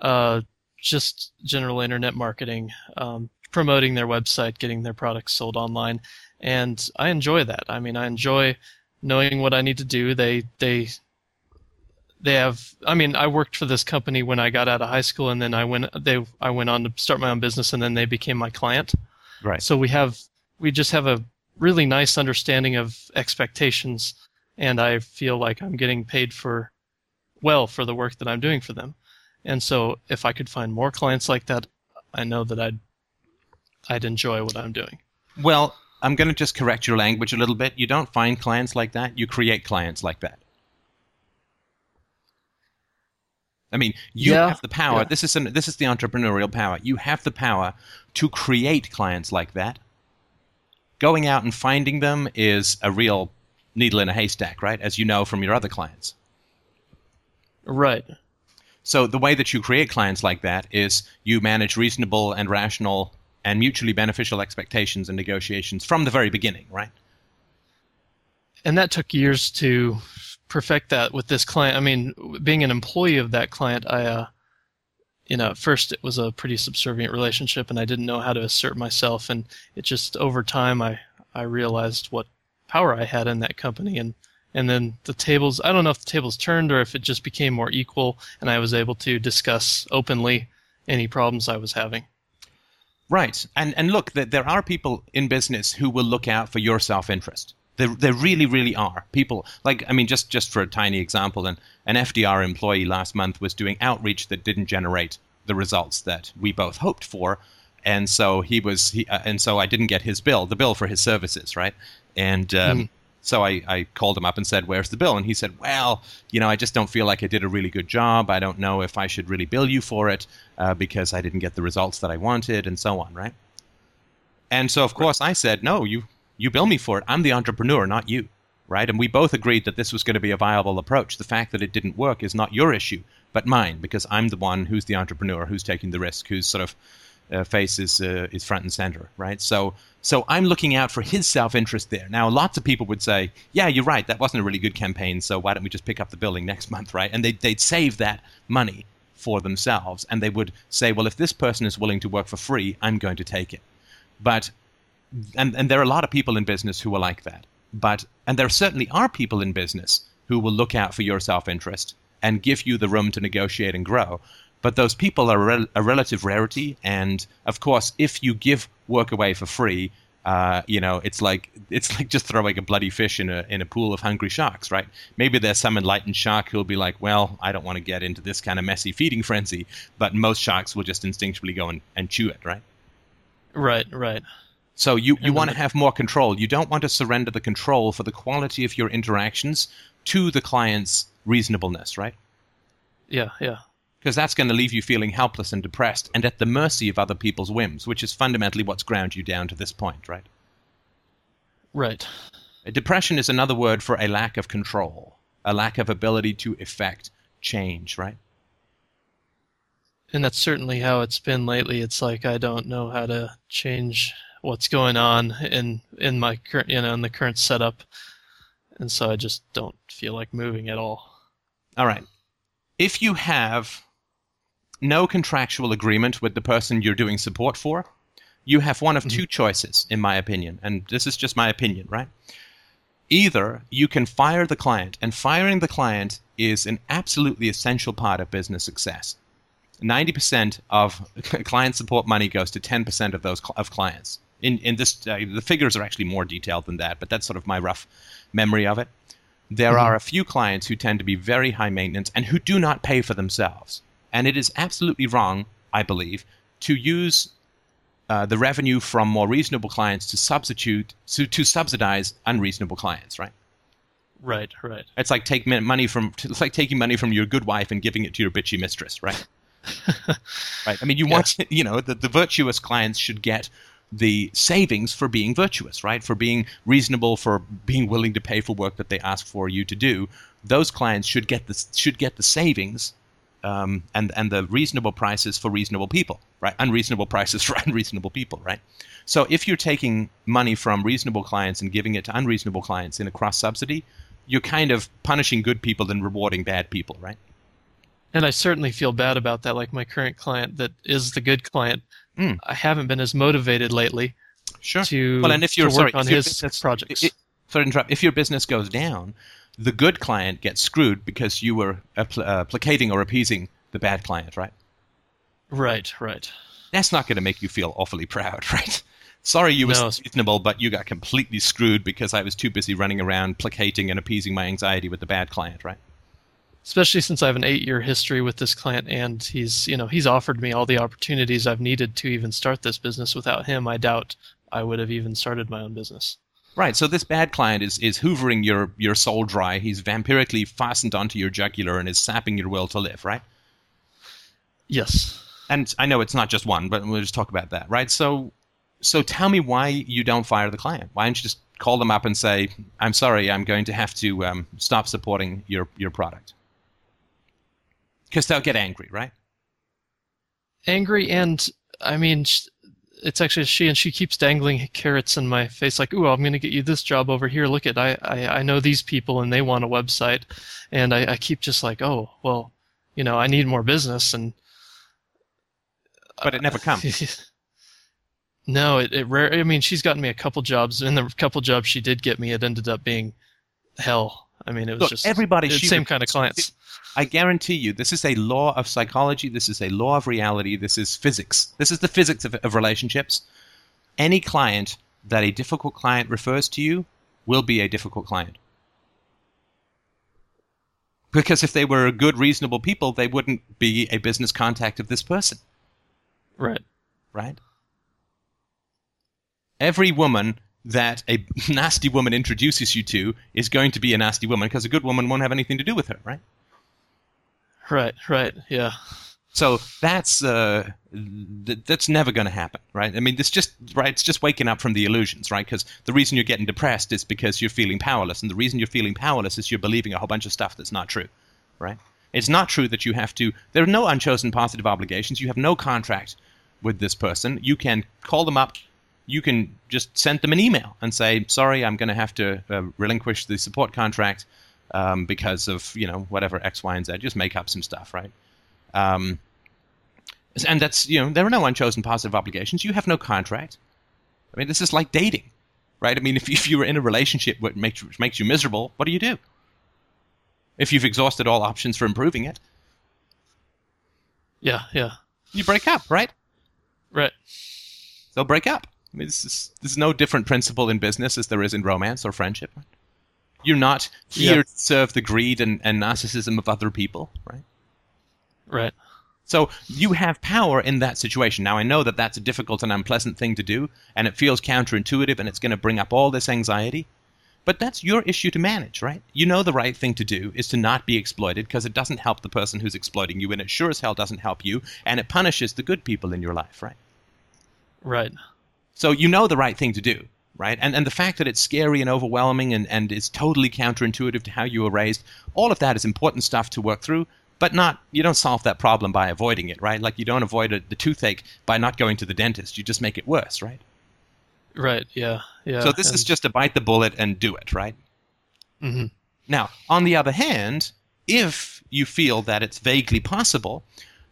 uh, just general internet marketing, um, promoting their website, getting their products sold online, and I enjoy that. I mean, I enjoy knowing what I need to do. They they they have. I mean, I worked for this company when I got out of high school, and then I went they I went on to start my own business, and then they became my client. Right. So we have we just have a really nice understanding of expectations and I feel like I'm getting paid for well for the work that I'm doing for them. And so if I could find more clients like that, I know that I'd I'd enjoy what I'm doing. Well, I'm going to just correct your language a little bit. You don't find clients like that, you create clients like that. I mean, you Yeah, have the power. yeah. This is an, this is the entrepreneurial power. You have the power to create clients like that. Going out and finding them is a real needle in a haystack, right? As you know from your other clients. Right. So the way that you create clients like that is you manage reasonable and rational and mutually beneficial expectations and negotiations from the very beginning, right? And that took years to perfect that with this client. I mean, being an employee of that client, I uh you know, at first it was a pretty subservient relationship and I didn't know how to assert myself and it just over time I I realized what power I had in that company and and then the tables I don't know if the tables turned or if it just became more equal and I was able to discuss openly any problems I was having. Right. And and look, there, are people in business who will look out for your self-interest. There, there really, really are people. Like, I mean, just just for a tiny example, an an FDR employee last month was doing outreach that didn't generate the results that we both hoped for, and so he was he uh, and so I didn't get his bill, the bill for his services, right? And um, So I, I called him up and said, Where's the bill? And he said, Well, you know, I just don't feel like I did a really good job. I don't know if I should really bill you for it uh, because I didn't get the results that I wanted, and so on, right? And so, of course, I said, No, you, you bill me for it. I'm the entrepreneur, not you, right? And we both agreed that this was going to be a viable approach. The fact that it didn't work is not your issue, but mine, because I'm the one who's the entrepreneur, who's taking the risk, who's sort of uh, face is uh, is front and center, right? So so I'm looking out for his self interest there. Now, lots of people would say, "Yeah, you're right. That wasn't a really good campaign. So why don't we just pick up the building next month, right?" And they they'd save that money for themselves, and they would say, "Well, if this person is willing to work for free, I'm going to take it." But and and there are a lot of people in business who are like that. But and there certainly are people in business who will look out for your self interest and give you the room to negotiate and grow. But those people are a, rel- a relative rarity, and of course, if you give work away for free, uh, you know, it's like it's like just throwing a bloody fish in a in a pool of hungry sharks, right? Maybe there's some enlightened shark who'll be like, well, I don't want to get into this kind of messy feeding frenzy, but most sharks will just instinctually go and, and chew it, right? Right, right. So you, you want to have more control. You don't want to surrender the control for the quality of your interactions to the client's reasonableness, right? Yeah, yeah because that's going to leave you feeling helpless and depressed and at the mercy of other people's whims, which is fundamentally what's ground you down to this point, right? Right. Depression is another word for a lack of control, a lack of ability to effect change, right? And that's certainly how it's been lately. It's like I don't know how to change what's going on in in my current you know in the current setup, and so I just don't feel like moving at all. All right. If you have no contractual agreement with the person you're doing support for, you have one of mm-hmm. two choices, in my opinion. And this is just my opinion, right? Either you can fire the client, and firing the client is an absolutely essential part of business success. 90% of client support money goes to 10% of those of clients. In, in this, uh, the figures are actually more detailed than that, but that's sort of my rough memory of it. There mm-hmm. are a few clients who tend to be very high maintenance and who do not pay for themselves. And it is absolutely wrong, I believe, to use uh, the revenue from more reasonable clients to substitute to, to subsidize unreasonable clients, right? Right, right. It's like take money from it's like taking money from your good wife and giving it to your bitchy mistress, right? right. I mean, you yeah. want you know the, the virtuous clients should get the savings for being virtuous, right? For being reasonable, for being willing to pay for work that they ask for you to do. Those clients should get the should get the savings um, and and the reasonable prices for reasonable people, right? Unreasonable prices for unreasonable people, right? So if you're taking money from reasonable clients and giving it to unreasonable clients in a cross subsidy, you're kind of punishing good people and rewarding bad people, right? And I certainly feel bad about that. Like my current client, that is the good client. Mm. I haven't been as motivated lately. Sure. To well, and if you're to sorry, work on his business, projects. It, sorry to interrupt. If your business goes down, the good client gets screwed because you were uh, uh, placating or appeasing the bad client, right? Right, right. That's not going to make you feel awfully proud, right? Sorry you were no. reasonable, but you got completely screwed because I was too busy running around placating and appeasing my anxiety with the bad client, right? Especially since I have an eight-year history with this client, and he's, you know, he's offered me all the opportunities I've needed to even start this business. Without him, I doubt I would have even started my own business. Right. So this bad client is is hoovering your your soul dry. He's vampirically fastened onto your jugular and is sapping your will to live. Right. Yes. And I know it's not just one, but we'll just talk about that. Right. So so tell me why you don't fire the client. Why don't you just call them up and say, "I'm sorry, I'm going to have to um, stop supporting your your product," because they'll get angry, right? Angry, and I mean, it's actually she and she keeps dangling carrots in my face like ooh i'm going to get you this job over here. Look at I, I i know these people and they want a website. And i i keep just like oh well you know i need more business and but it never comes. No it, it rare i mean she's gotten me a couple jobs and the couple jobs she did get me it ended up being hell i mean it was Look, just everybody the same kind of clients I guarantee you, this is a law of psychology. This is a law of reality. This is physics. This is the physics of, of relationships. Any client that a difficult client refers to you will be a difficult client. Because if they were good, reasonable people, they wouldn't be a business contact of this person. Right. Right? Every woman that a nasty woman introduces you to is going to be a nasty woman because a good woman won't have anything to do with her, right? Right, right, yeah. So that's uh, th- that's never going to happen, right? I mean, it's just right. It's just waking up from the illusions, right? Because the reason you're getting depressed is because you're feeling powerless, and the reason you're feeling powerless is you're believing a whole bunch of stuff that's not true, right? It's not true that you have to. There are no unchosen positive obligations. You have no contract with this person. You can call them up. You can just send them an email and say, "Sorry, I'm going to have to uh, relinquish the support contract um, because of you know whatever X, Y, and Z." Just make up some stuff, right? Um, and that's you know there are no unchosen positive obligations. You have no contract. I mean, this is like dating, right? I mean, if if you were in a relationship which makes which makes you miserable, what do you do? If you've exhausted all options for improving it, Yeah, yeah. you break up, right? Right. They'll break up. I mean, this is there's no different principle in business as there is in romance or friendship. You're not here Yeah. to serve the greed and, and narcissism of other people, right? Right. So you have power in that situation. Now I know that that's a difficult and unpleasant thing to do, and it feels counterintuitive, and it's going to bring up all this anxiety. But that's your issue to manage, right? You know the right thing to do is to not be exploited because it doesn't help the person who's exploiting you, and it sure as hell doesn't help you, and it punishes the good people in your life, right? Right. So you know the right thing to do, right? And and the fact that it's scary and overwhelming and, and is totally counterintuitive to how you were raised, all of that is important stuff to work through, but not you don't solve that problem by avoiding it, right? Like you don't avoid a, the toothache by not going to the dentist. You just make it worse, right? Right. Yeah. Yeah. so this is just to bite the bullet and do it, right? hmm Now, on the other hand, if you feel that it's vaguely possible,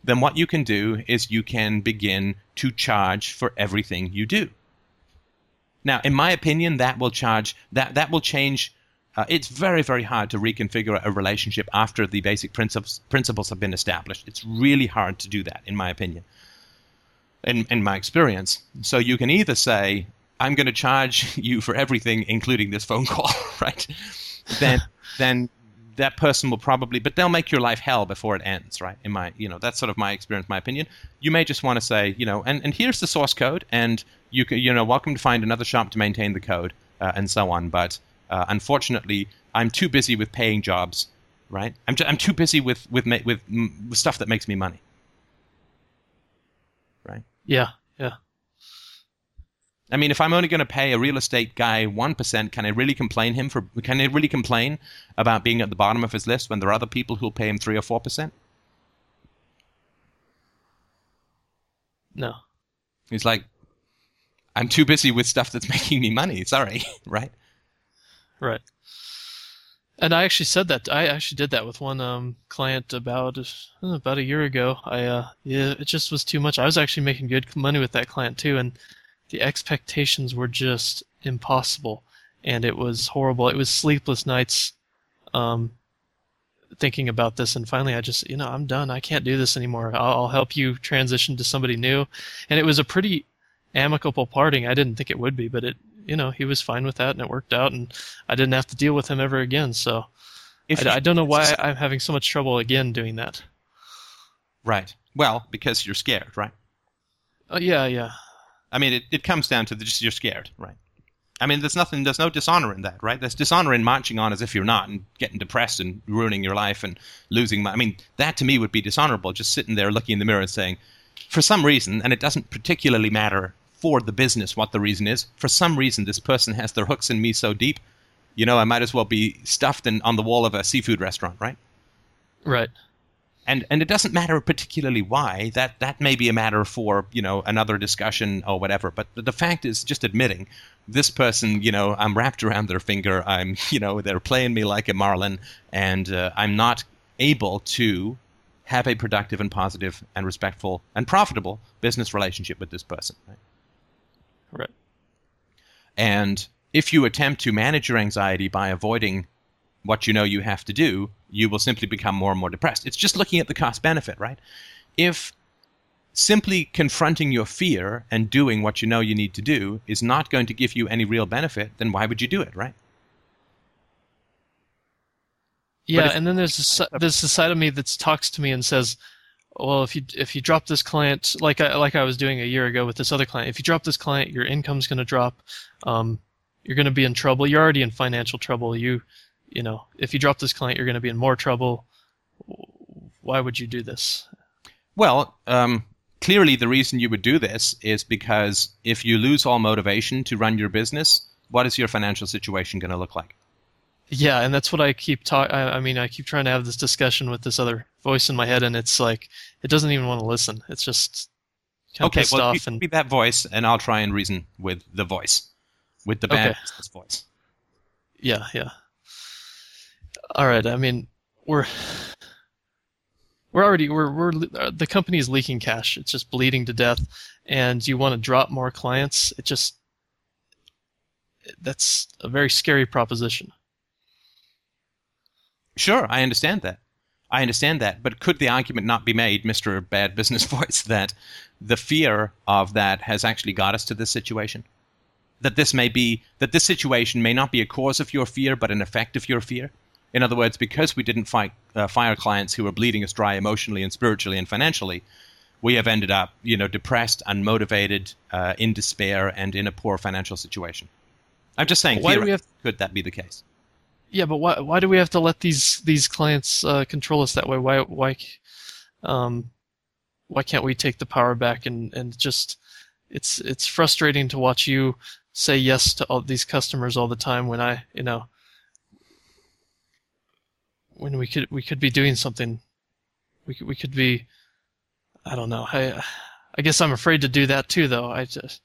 then what you can do is you can begin to charge for everything you do. Now, in my opinion, that will charge that that will change. Uh, it's very very hard to reconfigure a relationship after the basic principles principles have been established. It's really hard to do that, in my opinion. In in my experience, so you can either say, "I'm going to charge you for everything, including this phone call," right? Then then that person will probably but they'll make your life hell before it ends right in my you know that's sort of my experience my opinion you may just want to say you know and, and here's the source code and you can you know welcome to find another shop to maintain the code uh, and so on but uh, unfortunately i'm too busy with paying jobs right i'm, I'm too busy with with, ma- with mm, with stuff that makes me money right Yeah. Yeah. I mean, if I'm only going to pay a real estate guy one percent, can I really complain him for? Can I really complain about being at the bottom of his list when there are other people who'll pay him three or four percent? No. He's like, I'm too busy with stuff that's making me money. Sorry, right? Right. And I actually said that I actually did that with one um, client about uh, about a year ago. I uh, yeah, it just was too much. I was actually making good money with that client too, and the expectations were just impossible, and it was horrible. It was sleepless nights, um, thinking about this. And finally, I just you know I'm done. I can't do this anymore. I'll, I'll help you transition to somebody new. And it was a pretty amicable parting. I didn't think it would be, but it you know he was fine with that, and it worked out, and I didn't have to deal with him ever again. So I, I don't know why I'm having so much trouble again doing that. right. Well, because you're scared, right? Uh, yeah, yeah, I mean, it, it comes down to the, just you're scared, right? I mean, there's nothing, there's no dishonor in that, right? There's dishonor in marching on as if you're not and getting depressed and ruining your life and losing. My, I mean, that to me would be dishonorable. Just sitting there looking in the mirror and saying, for some reason, and it doesn't particularly matter for the business what the reason is. For some reason, this person has their hooks in me so deep, you know, I might as well be stuffed in, on the wall of a seafood restaurant, right? right, and and it doesn't matter particularly why. That that may be a matter for you know another discussion or whatever. But the, fact is just admitting this person you know i'm wrapped around their finger. I'm you know they're playing me like a marlin. And uh, i'm not able to have a productive and positive and respectful and profitable business relationship with this person right? right, And if you attempt to manage your anxiety by avoiding what you know you have to do, you will simply become more and more depressed. It's just looking at the cost benefit, right? If simply confronting your fear and doing what you know you need to do is not going to give you any real benefit, then why would you do it, right? yeah. if- and then there's this, there's the side of me that talks to me and says, "Well, if you if you drop this client, like I like I was doing a year ago with this other client, if you drop this client, your income's going to drop. Um, you're going to be in trouble. You're already in financial trouble. You, you know, if you drop this client, you're going to be in more trouble. Why would you do this? Well, um, clearly the reason you would do this is because if you lose all motivation to run your business, what is your financial situation going to look like? Yeah, and that's what I keep talking. I mean, I keep trying to have this discussion with this other voice in my head, and it's like it doesn't even want to listen. It's just kind okay, of pissed well, off. you And be that voice, and I'll try and reason with the voice, with the bad Okay. voice. yeah, yeah. All right. I mean, we're we're already we're we're uh, the company is leaking cash. It's just bleeding to death, and you want to drop more clients. It just that's a very scary proposition. Sure, I understand that. I understand that, but could the argument not be made, Mister Bad Business Voice, that the fear of that has actually got us to this situation? That this may be that this situation may not be a cause of your fear, but an effect of your fear. In other words, because we didn't fight, uh, fire clients who were bleeding us dry emotionally and spiritually and financially, we have ended up, you know, depressed, unmotivated, uh, in despair, and in a poor financial situation. I'm just saying, Why do we have- could that be the case? Yeah, but why why do we have to let these these clients uh, control us that way? Why why um why can't we take the power back and and just it's it's frustrating to watch you say yes to all these customers all the time when I you know when we could we could be doing something we could, we could be I don't know I I guess I'm afraid to do that too though I just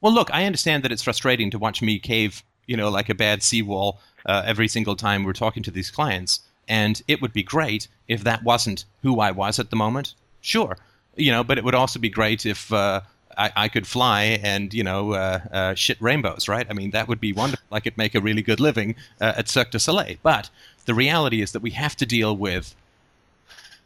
Well, look, I understand that it's frustrating to watch me cave, you know, like a bad seawall uh, every single time we're talking to these clients. And it would be great if that wasn't who I was at the moment. Sure, you know, but it would also be great if uh, I, I could fly and you know uh, uh, shit rainbows, right? I mean, that would be wonderful. I could make a really good living uh, at Cirque du Soleil. But the reality is that we have to deal with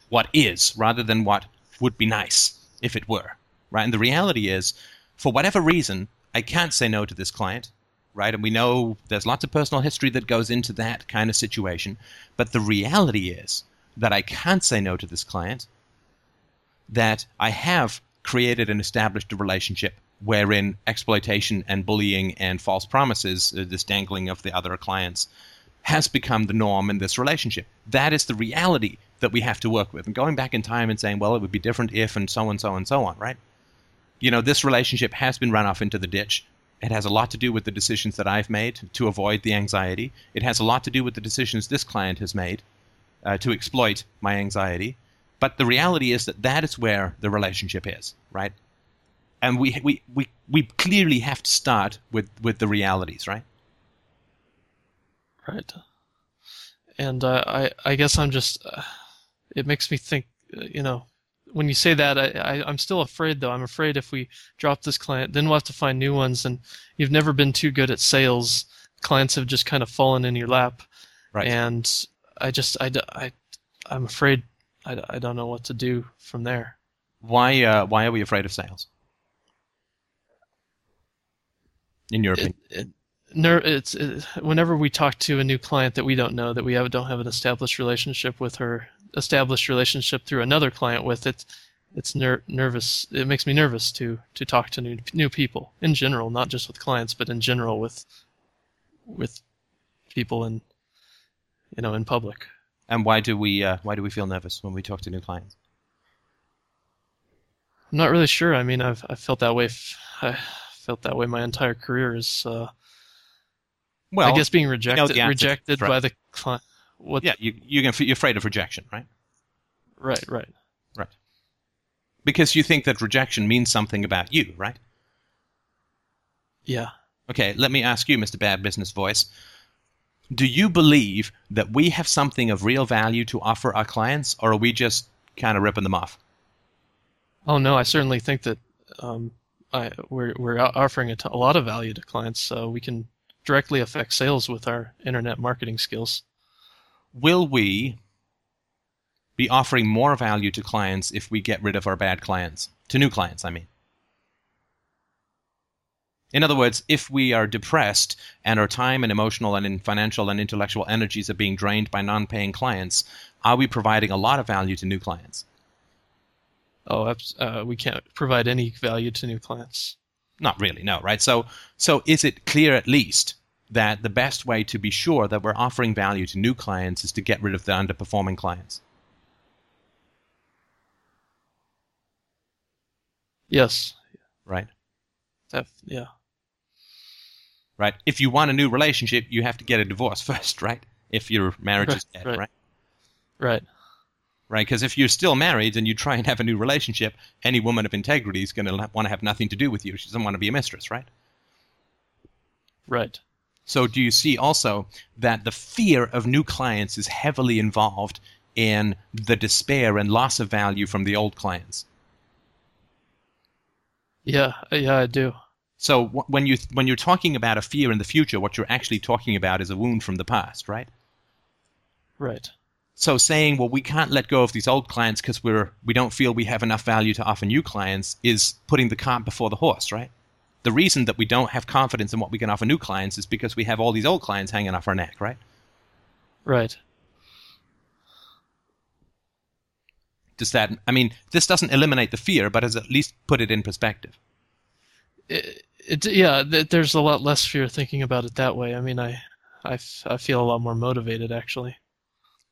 what is rather than what would be nice if it were, right? And the reality is, for whatever reason, I can't say no to this client, right? And we know there's lots of personal history that goes into that kind of situation. But the reality is that I can't say no to this client, that I have created and established a relationship wherein exploitation and bullying and false promises, uh, this dangling of the other clients, has become the norm in this relationship. That is the reality that we have to work with. And going back in time and saying, well, it would be different if, and so on, so on, so on, right? You know, this relationship has been run off into the ditch. It has a lot to do with the decisions that I've made to avoid the anxiety. It has a lot to do with the decisions this client has made uh, to exploit my anxiety. But the reality is that that is where the relationship is, right? And we, we, we, we clearly have to start with, with the realities, right? Right. And uh, I I guess I'm just uh, it makes me think uh, you know when you say that I, I I'm still afraid though I'm afraid if we drop this client then we'll have to find new ones and you've never been too good at sales clients have just kind of fallen in your lap Right. and I just I, I I'm afraid I, I don't know what to do from there Why, uh, why are we afraid of sales? In your it, opinion? it, ner- it's it, whenever we talk to a new client that we don't know that we have, don't have an established relationship with her established relationship through another client with it it's ner- nervous it makes me nervous to to talk to new new people in general not just with clients but in general with with people in you know in public And why do we uh, why do we feel nervous when we talk to new clients? i'm not really sure i mean i've i felt that way f- i felt that way my entire career is uh Well, i guess being rejected the answer, rejected by the client what yeah, you you can you're afraid of rejection, right? right right Right. Because you think that rejection means something about you, right? yeah Okay, let me ask you, Mr. Bad Business Voice. Do you believe that we have something of real value to offer our clients, or are we just kind of ripping them off? Oh no, I certainly think that um, I, we're we're offering a, t- a lot of value to clients. So we can directly affect sales with our internet marketing skills. Will we be offering more value to clients if we get rid of our bad clients? To new clients, I mean. In other words, if we are depressed and our time and emotional and financial and intellectual energies are being drained by non paying clients, are we providing a lot of value to new clients? Oh, uh, we can't provide any value to new clients. Not really, no, right? So, so is it clear at least that the best way to be sure that we're offering value to new clients is to get rid of the underperforming clients? Yes. Right. Yeah. Right. If you want a new relationship, you have to get a divorce first, right? If your marriage Right, is dead, right. right? Right. Right. Because if you're still married and you try and have a new relationship, any woman of integrity is going to want to have nothing to do with you. She doesn't want to be a mistress, right? Right. So do you see also that the fear of new clients is heavily involved in the despair and loss of value from the old clients? Yeah. Yeah, I do. So wh- when you when you're talking about a fear in the future, what you're actually talking about is a wound from the past, right? Right. So saying, well, we can't let go of these old clients because we're we don't feel we have enough value to offer new clients is putting the cart before the horse, right? The reason that we don't have confidence in what we can offer new clients is because we have all these old clients hanging off our neck, right? Right. Does that? I mean, this doesn't eliminate the fear, but has at least put it in perspective. It, it, yeah, th- there's a lot less fear thinking about it that way. I mean, I, I, f- I feel a lot more motivated actually.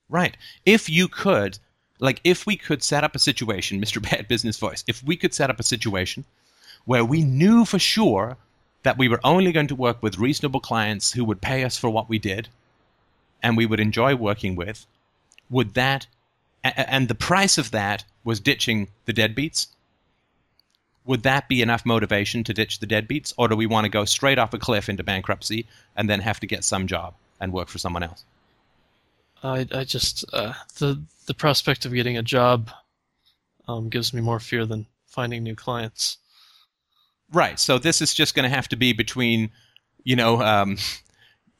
Right. If you could, like, if we could set up a situation, Mr. Bad Business Voice, if we could set up a situation where we knew for sure that we were only going to work with reasonable clients who would pay us for what we did and we would enjoy working with, would that, and the price of that was ditching the deadbeats? Would that be enough motivation to ditch the deadbeats? Or do we want to go straight off a cliff into bankruptcy and then have to get some job and work for someone else? I, I just uh, the the prospect of getting a job um, gives me more fear than finding new clients. Right. So this is just going to have to be between, you know, um,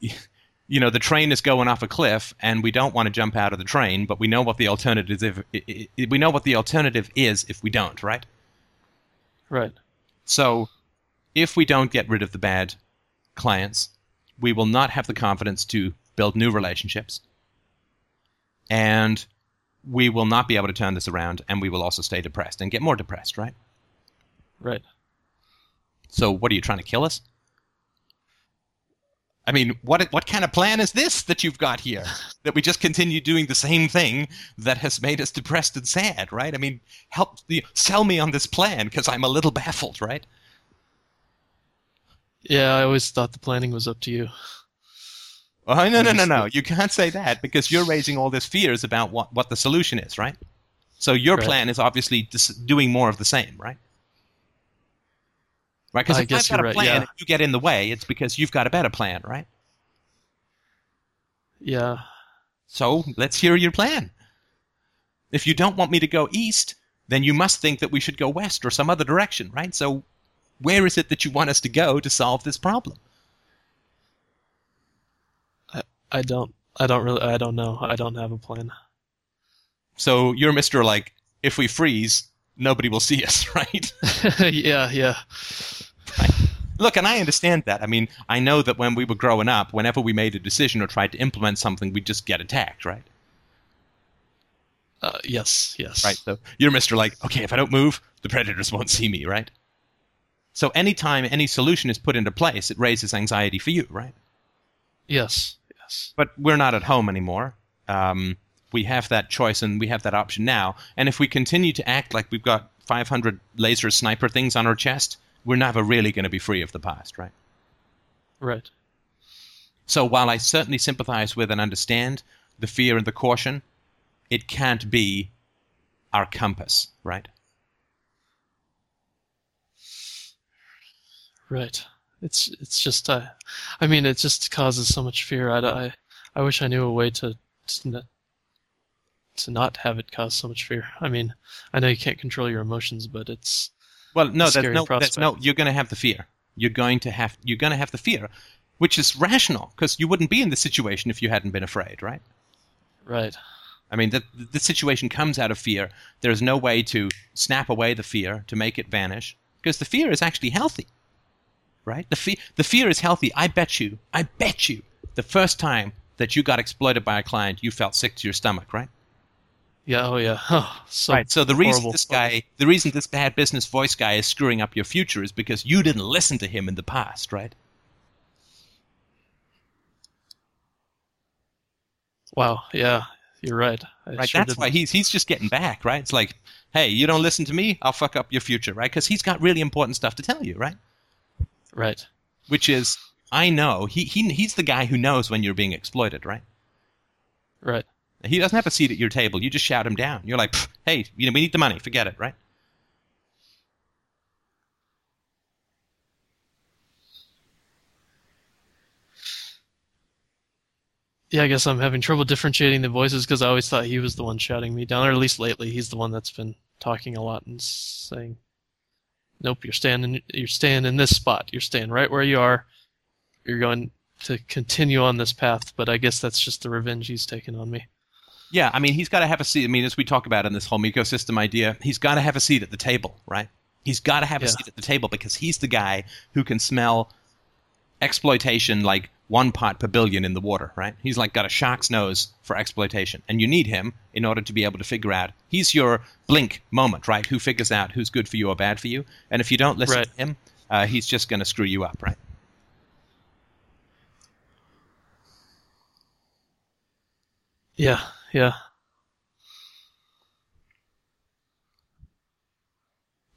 you know, the train is going off a cliff, and we don't want to jump out of the train, but we know what the alternative is. If, we know what the alternative is if we don't. Right. Right. So, if we don't get rid of the bad clients, we will not have the confidence to build new relationships, and we will not be able to turn this around, and we will also stay depressed and get more depressed. Right. Right. So what are you trying to kill us? I mean, what what kind of plan is this that you've got here? That we just continue doing the same thing that has made us depressed and sad, right? I mean, help the sell me on this plan because I'm a little baffled, right? Yeah, I always thought the planning was up to you. Oh, no, no, no, no. You can't say that because you're raising all these fears about what, what the solution is, right? So your Right. plan is obviously dis- doing more of the same, right? Right? Because if I've got a right, plan yeah. and you get in the way, it's because you've got a better plan, right? Yeah. So let's hear your plan. If you don't want me to go east, then you must think that we should go west or some other direction, right? So where is it that you want us to go to solve this problem? I don't. I don't really. I don't know. I don't have a plan. So you're Mr. like, if we freeze, nobody will see us, right? yeah. Yeah. Look, and I understand that. I mean, I know that when we were growing up, whenever we made a decision or tried to implement something, we'd just get attacked, right? Uh, yes. Yes. Right. So you're Mr. Like, okay, if I don't move, the predators won't see me, right? So anytime any solution is put into place, it raises anxiety for you, right? Yes. Yes. But we're not at home anymore. Um, we have that choice and we have that option now. And if we continue to act like we've got 500 laser sniper things on our chest, we're never really going to be free of the past, right? Right. So while I certainly sympathize with and understand the fear and the caution, it can't be our compass, right? Right. It's it's just uh, I mean it just causes so much fear. I, I, I wish I knew a way to to not, to not have it cause so much fear. I mean, I know you can't control your emotions, but it's Well, no, Scary no, there's no. You're going to have the fear. You're going to have. You're going to have the fear, which is rational because you wouldn't be in this situation if you hadn't been afraid, right? right. I mean, the the situation comes out of fear. There's no way to snap away the fear to make it vanish because the fear is actually healthy, right? The fear the fear is healthy. I bet you. I bet you. The first time that you got exploited by a client, you felt sick to your stomach, right? Yeah. Oh yeah. Oh, so right. So the reason horrible. this guy, the reason this bad business voice guy is screwing up your future is because you didn't listen to him in the past, right? Wow. Yeah. You're right. I Right. sure That's didn't. why he's he's just getting back, right? It's like, hey, you don't listen to me, I'll fuck up your future, right? Because he's got really important stuff to tell you, right? Right. Which is, I know he he he's the guy who knows when you're being exploited, right? Right. He doesn't have a seat at your table. You just shout him down. You're like, hey, you know, we need the money. Forget it, right? Yeah. I guess I'm having trouble differentiating the voices because I always thought he was the one shouting me down, or at least lately he's the one that's been talking a lot and saying, "Nope, you're standing. You're staying in this spot. You're staying right where you are. You're going to continue on this path." But I guess that's just the revenge he's taken on me. Yeah, I mean, he's got to have a seat. I mean, as we talk about in this whole ecosystem idea, he's got to have a seat at the table, right? He's got to have a seat at the table because he's the guy who can smell exploitation like one part per billion in the water, right? He's like got a shark's nose for exploitation, and you need him in order to be able to figure out. He's your blink moment, right? Who figures out who's good for you or bad for you, and if you don't listen Right. to him, uh, he's just going to screw you up, right? Yeah. Yeah.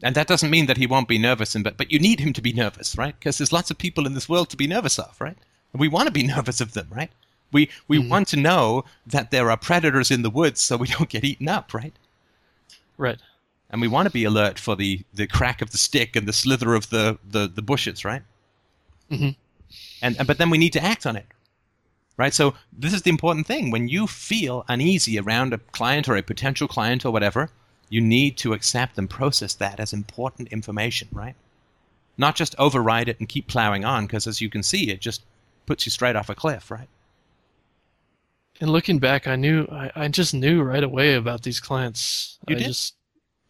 And that doesn't mean that he won't be nervous, and but but you need him to be nervous, right? Because there's lots of people in this world to be nervous of, right? We want to be nervous of them, right? We we Mhm. want to know that there are predators in the woods, so we don't get eaten up, right? Right. And we want to be alert for the the crack of the stick and the slither of the the, the bushes, right? Mhm. And, and but then we need to act on it, right? So this is the important thing. When you feel uneasy around a client or a potential client or whatever, you need to accept and process that as important information, right? Not just override it and keep plowing on, because as you can see, it just puts you straight off a cliff, right? And looking back, I knew I, I just knew right away about these clients. You I did? just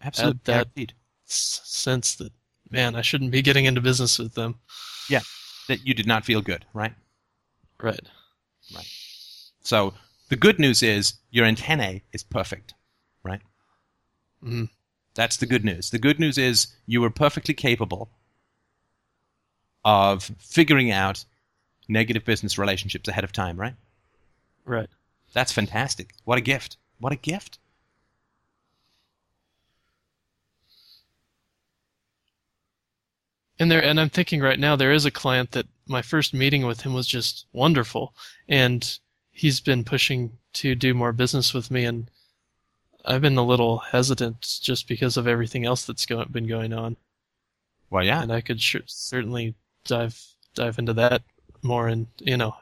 Absolutely that- guaranteed. sense that man, I shouldn't be getting into business with them. Yeah, that you did not feel good, right? Right. So the good news is your antennae is perfect, right? Mhm. That's the good news. The good news is you were perfectly capable of figuring out negative business relationships ahead of time, right? Right. That's fantastic. What a gift. What a gift. And there, and I'm thinking right now there is a client that my first meeting with him was just wonderful, and he's been pushing to do more business with me, and I've been a little hesitant just because of everything else that's go- been going on, Well, yeah. and I could sh- certainly dive dive into that more, and you know,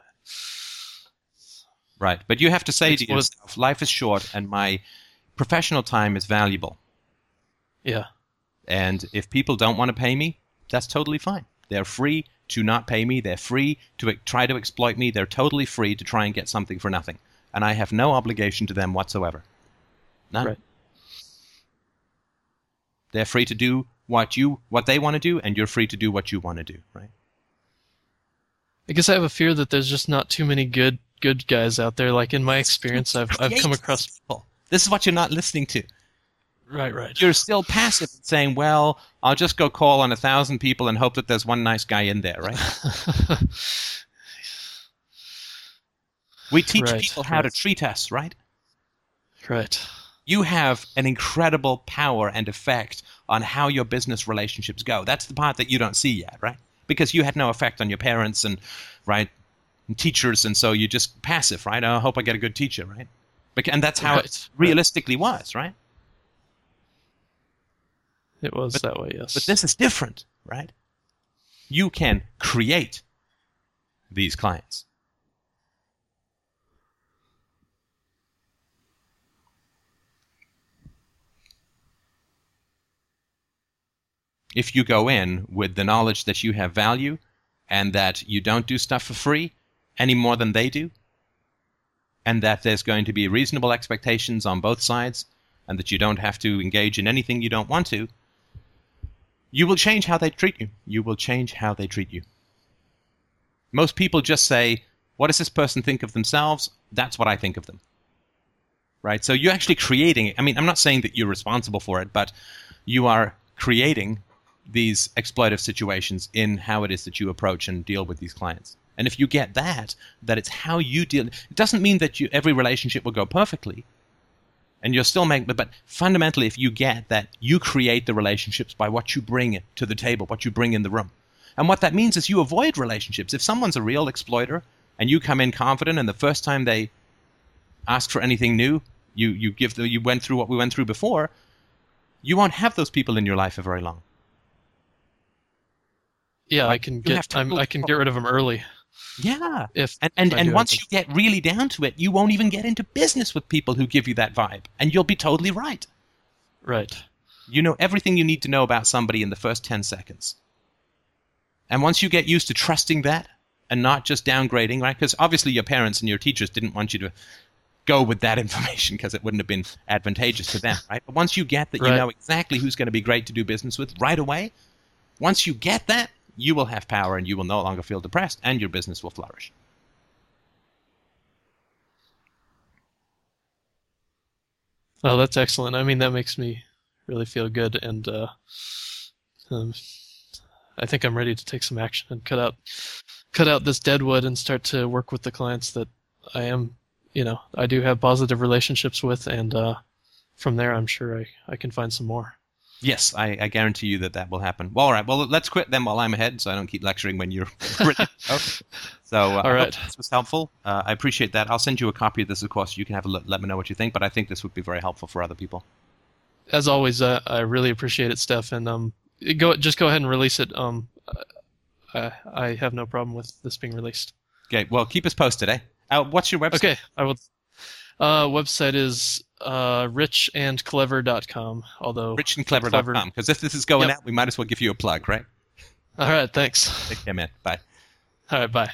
Right. But you have to say to It's what- yourself, life is short and my professional time is valuable. yeah, And if people don't want to pay me, that's totally fine. They're free to not pay me. They're free to try to exploit me. They're totally free to try and get something for nothing. And I have no obligation to them whatsoever. None. Right. They're free to do what you what they want to do, and you're free to do what you want to do. Right. I guess I have a fear that there's just not too many good good guys out there. Like in my experience, I've I've come across. people. This is what you're not listening to. Right, right. You're still passive, saying, "Well, I'll just go call on a thousand people and hope that there's one nice guy in there." Right. We teach Right, people how to treat us, right? right. You have an incredible power and effect on how your business relationships go. That's the part that you don't see yet, right? Because you had no effect on your parents and right and teachers, and so you're just passive, right? I hope I get a good teacher, right? And that's how Right, it realistically was, right? It was that way, yes. But this is different, right? You can create these clients. If you go in with the knowledge that you have value and that you don't do stuff for free any more than they do, and that there's going to be reasonable expectations on both sides, and that you don't have to engage in anything you don't want to, you will change how they treat you. You will change how they treat you. Most people just say, What does this person think of themselves? That's what I think of them. right? So you're actually creating. I mean, I'm not saying that you're responsible for it, but you are creating these exploitive situations in how it is that you approach and deal with these clients. And if you get that, that it's how you deal, it doesn't mean that you, every relationship will go perfectly. And you're still make, but, but fundamentally, if you get that you create the relationships by what you bring to the table, what you bring in the room. And what that means is you avoid relationships. If someone's a real exploiter and you come in confident and the first time they ask for anything new, you, you give the, you went through what we went through before, you won't have those people in your life for very long. Yeah, I can get I can get rid of them early. Yeah. If and and, and once you get really down to it, you won't even get into business with people who give you that vibe, and you'll be totally right. Right. You know everything you need to know about somebody in the first 10 seconds. And once you get used to trusting that and not just downgrading, right? Because obviously your parents and your teachers didn't want you to go with that information because it wouldn't have been advantageous to them, right? But once you get that, right. you know exactly who's going to be great to do business with right away. Once you get that, you will have power and you will no longer feel depressed and your business will flourish. Oh, that's excellent. I mean, that makes me really feel good, and uh, um, I think I'm ready to take some action and cut out cut out this dead wood and start to work with the clients that I am, you know, I do have positive relationships with, and uh, from there, I'm sure I, I can find some more. Yes, I, I, guarantee you that that will happen. Well, all right. Well, let's quit then while I'm ahead, so I don't keep lecturing when you're ready. so, uh, all right. this was helpful. Uh, I appreciate that. I'll send you a copy of this, of course. You can have a look, let me know what you think. But I think this would be very helpful for other people. As always, uh, I really appreciate it, Steph. And um, go just go ahead and release it. Um, I, I have no problem with this being released. Okay. Well, keep us posted, eh? Uh, what's your website? Okay, I will. Uh, website is uh, richandclever.com. Although richandclever.com, because if this is going yep. out, we might as well give you a plug, right? All right, thanks. Take care, man. Bye. All right, bye.